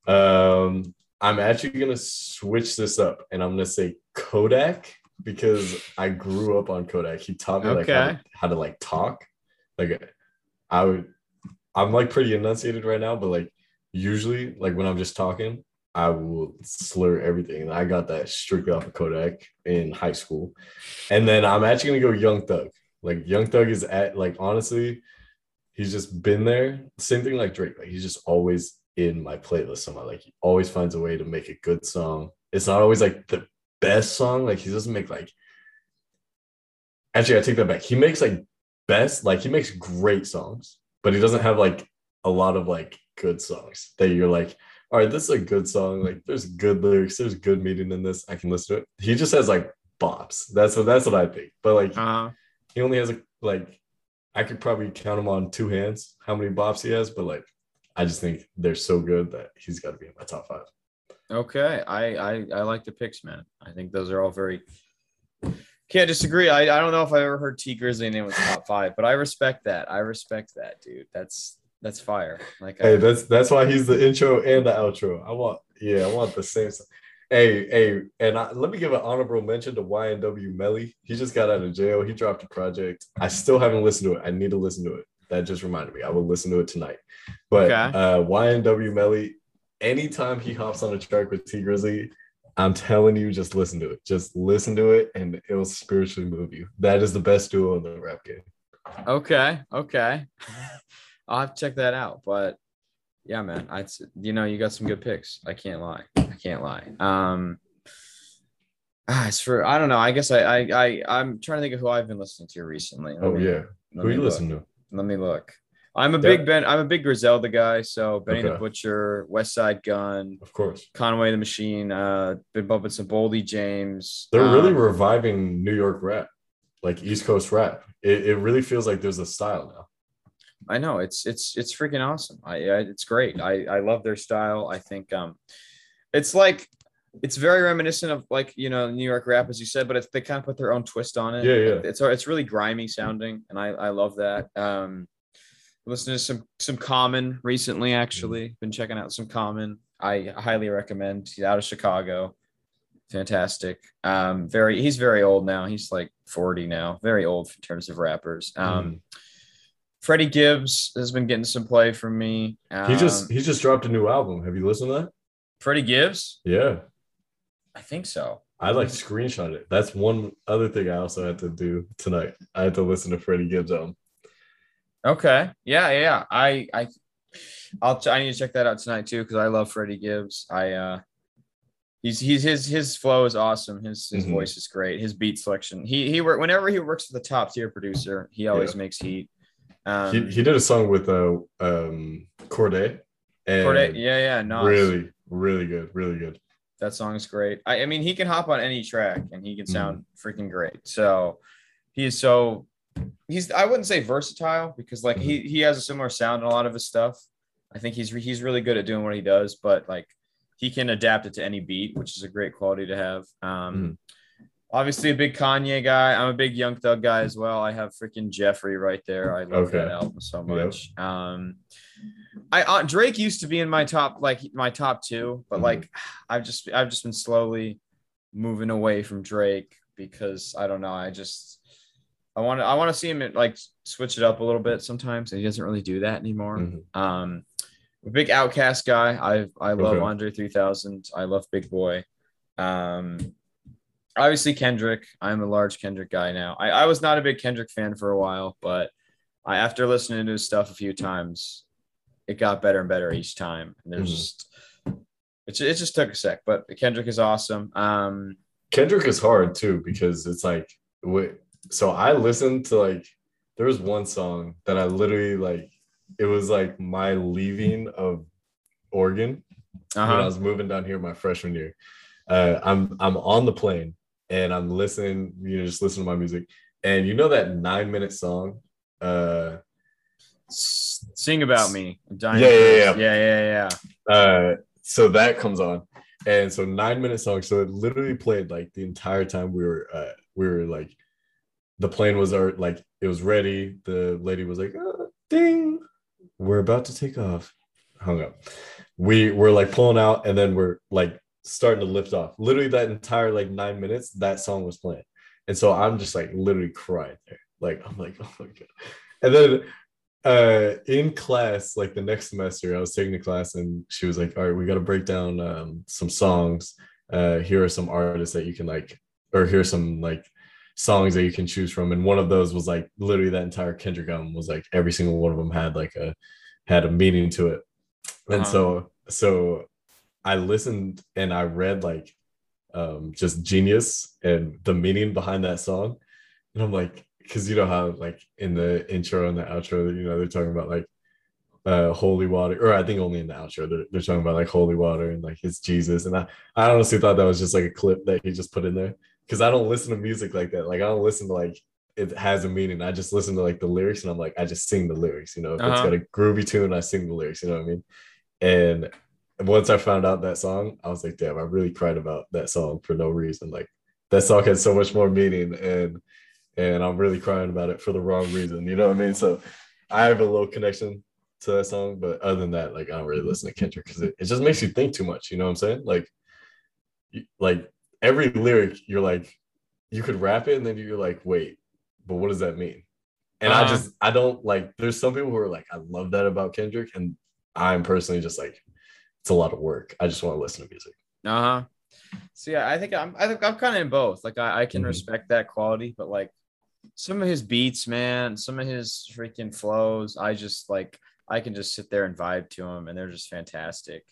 Um, I'm actually gonna switch this up and I'm gonna say Kodak because I grew up on Kodak. He taught me like how, to, how to like talk. Like I would I'm like pretty enunciated right now, but like usually like when I'm just talking, I will slur everything. And I got that strictly off of Kodak in high school. And then I'm actually gonna go Young Thug. Like Young Thug is at like honestly, he's just been there. Same thing like Drake. Like he's just always in my playlist somehow. Like he always finds a way to make a good song. It's not always like the best song. Like he doesn't make like actually I take that back. He makes like best, like he makes great songs, but he doesn't have like a lot of like good songs that you're like, all right, this is a good song. Like there's good lyrics, there's good meaning in this. I can listen to it. He just has like bops. That's what that's what I think. But like Uh-huh. He only has a like I could probably count him on two hands how many bops he has, but like I just think they're so good that he's got to be in my top five. Okay. I, I I like the picks, man. I think those are all very can't disagree. I, I don't know if I ever heard Tee Grizzley name was top five, but I respect that. I respect that, dude. That's that's fire. Like Hey, I, that's that's why he's the intro and the outro. I want yeah, I want the same. Hey, hey, and I, let me give an honorable mention to YNW Melly. He just got out of jail. He dropped a project. I still haven't listened to it. I need to listen to it. That just reminded me. I will listen to it tonight. But Okay. uh, YNW Melly, anytime he hops on a track with Tee Grizzley, I'm telling you, just listen to it. Just listen to it, and it will spiritually move you. That is the best duo in the rap game. okay, okay. I'll have to check that out. But yeah, man, I you know you got some good picks. I can't lie. Can't lie. Um ah, it's for I don't know. I guess I I, I I'm trying to think of who I've been listening to recently. Let Oh me- yeah, who you look. listen to? Let me look. I'm a big Ben. I'm a big Griselda guy. So Benny the Butcher, Westside Gunn, Of course. Conway the Machine. Uh, been bumping some Boldy James. They're really Um, reviving New York rap, like East Coast rap. It, it really feels like there's a style now. I know it's it's it's freaking awesome. I, I it's great. I I love their style. I think um, it's like it's very reminiscent of like you know New York rap as you said, but it's they kind of put their own twist on it. Yeah, yeah. It's it's really grimy sounding, and I I love that. Um, listening to some some Common recently. Actually, been checking out some Common. I highly recommend. He's out of Chicago. Fantastic. Um, very he's very old now. He's like 40 now. Very old in terms of rappers. Um, Freddie Gibbs has been getting some play from me. He just Um, he just dropped a new album. Have you listened to that? Freddie Gibbs. Yeah. I think so. I like screenshot it. That's one other thing I also had to do tonight. I had to listen to Freddie Gibbs album. Okay. Yeah, yeah. yeah. I I I'll I need to check that out tonight too because I love Freddie Gibbs. I uh he's he's his his flow is awesome. His his Mhm. voice is great. His beat selection. He he work whenever he works with a top tier producer, he always Yeah. makes heat. Um he, he did a song with uh um Corday and Corday- yeah, yeah, nice. really, really good, really good. That song is great. I, I mean, he can hop on any track and he can sound freaking great. So he is so he's I wouldn't say versatile because like he he has a similar sound in a lot of his stuff. I think he's he's really good at doing what he does, but like he can adapt it to any beat, which is a great quality to have. Um obviously a big Kanye guy. I'm a big Young Thug guy as well. I have freaking Jeffery right there. I love that album so Yep. much. Um I uh, Drake used to be in my top like my top two, but Mhm. like I've just I've just been slowly moving away from Drake because I don't know. I just I want to I want to see him like switch it up a little bit sometimes, and he doesn't really do that anymore. Mhm. Um, big OutKast guy. I I love Okay. Andre 3000. I love Big Boi. Um, obviously Kendrick. I'm a large Kendrick guy now. I, I was not a big Kendrick fan for a while, but I after listening to his stuff a few times, it got better and better each time. And there's Mhm. just it, it just took a sec, but Kendrick is awesome. Um, Kendrick is hard too because it's like so I listened to like there was one song that I literally like it was like my leaving of Oregon when I uh-huh. was moving down here my freshman year. Uh, I'm I'm on the plane and I'm listening, you know, just listening to my music. And you know that nine minute song? Uh Sing about me. I'm dying Yeah, to yeah, yeah, yeah, yeah. uh so that comes on. And so nine minute song. So it literally played like the entire time we were uh we were like the plane was our like it was ready. The lady was like, "Uh, ding, we're about to take off. Hung up. We were like pulling out and then we're like starting to lift off. Literally that entire like nine minutes, that song was playing. And so I'm just like literally crying there. Like I'm like, oh my god. And then uh in class, like the next semester, I was taking a class and she was like, All right, we gotta break down um some songs. Uh here are some artists that you can like, or here's some like songs that you can choose from. And one of those was like literally that entire Kendrick album was like every single one of them had like a had a meaning to it. And Uh-huh. so so I listened and I read like um just genius and the meaning behind that song. And I'm like, because you know how like in the intro and the outro, you know, they're talking about like uh holy water, or I think only in the outro, they're, they're talking about like holy water and like it's Jesus. And I, I honestly thought that was just like a clip that he just put in there. Cause I don't listen to music like that. Like I don't listen to like it has a meaning. I just listen to like the lyrics and I'm like, I just sing the lyrics, you know. If it's Uh-huh. got a groovy tune, I sing the lyrics, you know what I mean? And once I found out that song, I was like, damn, I really cried about that song for no reason. Like that song had so much more meaning and and I'm really crying about it for the wrong reason. You know what I mean? So I have a little connection to that song, but other than that, like I don't really listen to Kendrick because it, it just makes you think too much. You know what I'm saying? Like, like every lyric, you're like, you could rap it and then you're like, wait, but what does that mean? And I Uh-huh. just I don't like. There's some people who are like, I love that about Kendrick, and I'm personally just like, it's a lot of work. I just want to listen to music. Uh huh. So yeah, I think I'm I think I'm kind of in both. Like I, I can Mhm. respect that quality, but like some of his beats, man, some of his freaking flows, I just like I can just sit there and vibe to him, and they're just fantastic.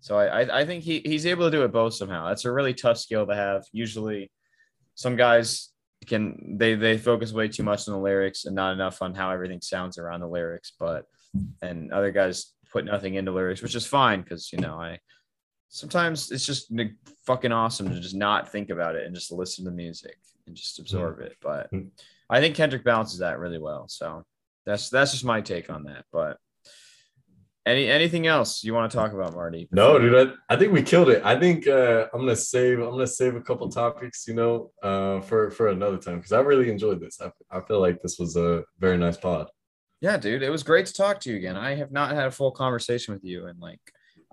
So I I, I think he he's able to do it both somehow. That's a really tough skill to have. Usually, some guys can they they focus way too much on the lyrics and not enough on how everything sounds around the lyrics, but and other guys put nothing into lyrics, which is fine because you know I sometimes it's just fucking awesome to just not think about it and just listen to music and just absorb it. But Mhm. I think Kendrick balances that really well. So that's that's just my take on that. But any anything else you want to talk about, Marty? No, dude, I, I think we killed it. I think uh, I'm gonna save I'm gonna save a couple topics, you know, uh, for for another time because I really enjoyed this. I, I feel like this was a very nice pod. Yeah, dude, it was great to talk to you again. I have not had a full conversation with you, and like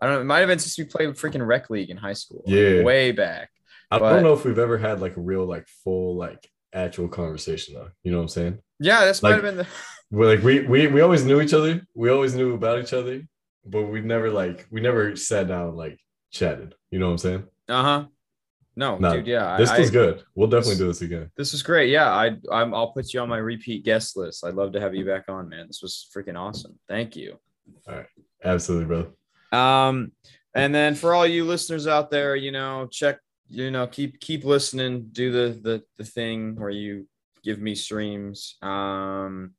I don't know, it might have been since we played freaking rec league in high school. like, Yeah. way back. I But- don't know if we've ever had like a real like full like actual conversation though. You know what I'm saying? Yeah, this might have been the we're like we we we always knew each other. We always knew about each other, but we never like we never sat down like chatted. You know what I'm saying? Uh huh. No, No, dude. Yeah, This I, was good. We'll definitely do this again. This is great. Yeah, I I'm, I'll put you on my repeat guest list. I'd love to have you back on, man. This was freaking awesome. Thank you. All right, absolutely, brother. Um, and then for all you listeners out there, you know, check, you know, keep keep listening. Do the the the thing where you give me streams. Um,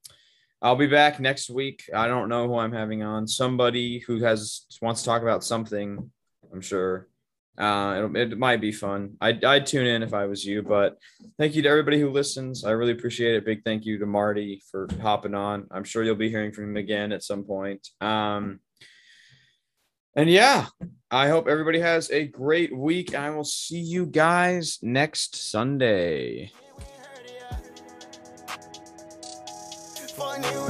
I'll be back next week. I don't know who I'm having on. Somebody who has wants to talk about something. I'm sure. Uh, it, it might be fun. I'd, I'd tune in if I was you, but thank you to everybody who listens. I really appreciate it. Big thank you to Marty for hopping on. I'm sure you'll be hearing from him again at some point. Um, and yeah, I hope everybody has a great week. I will see you guys next Sunday. Funny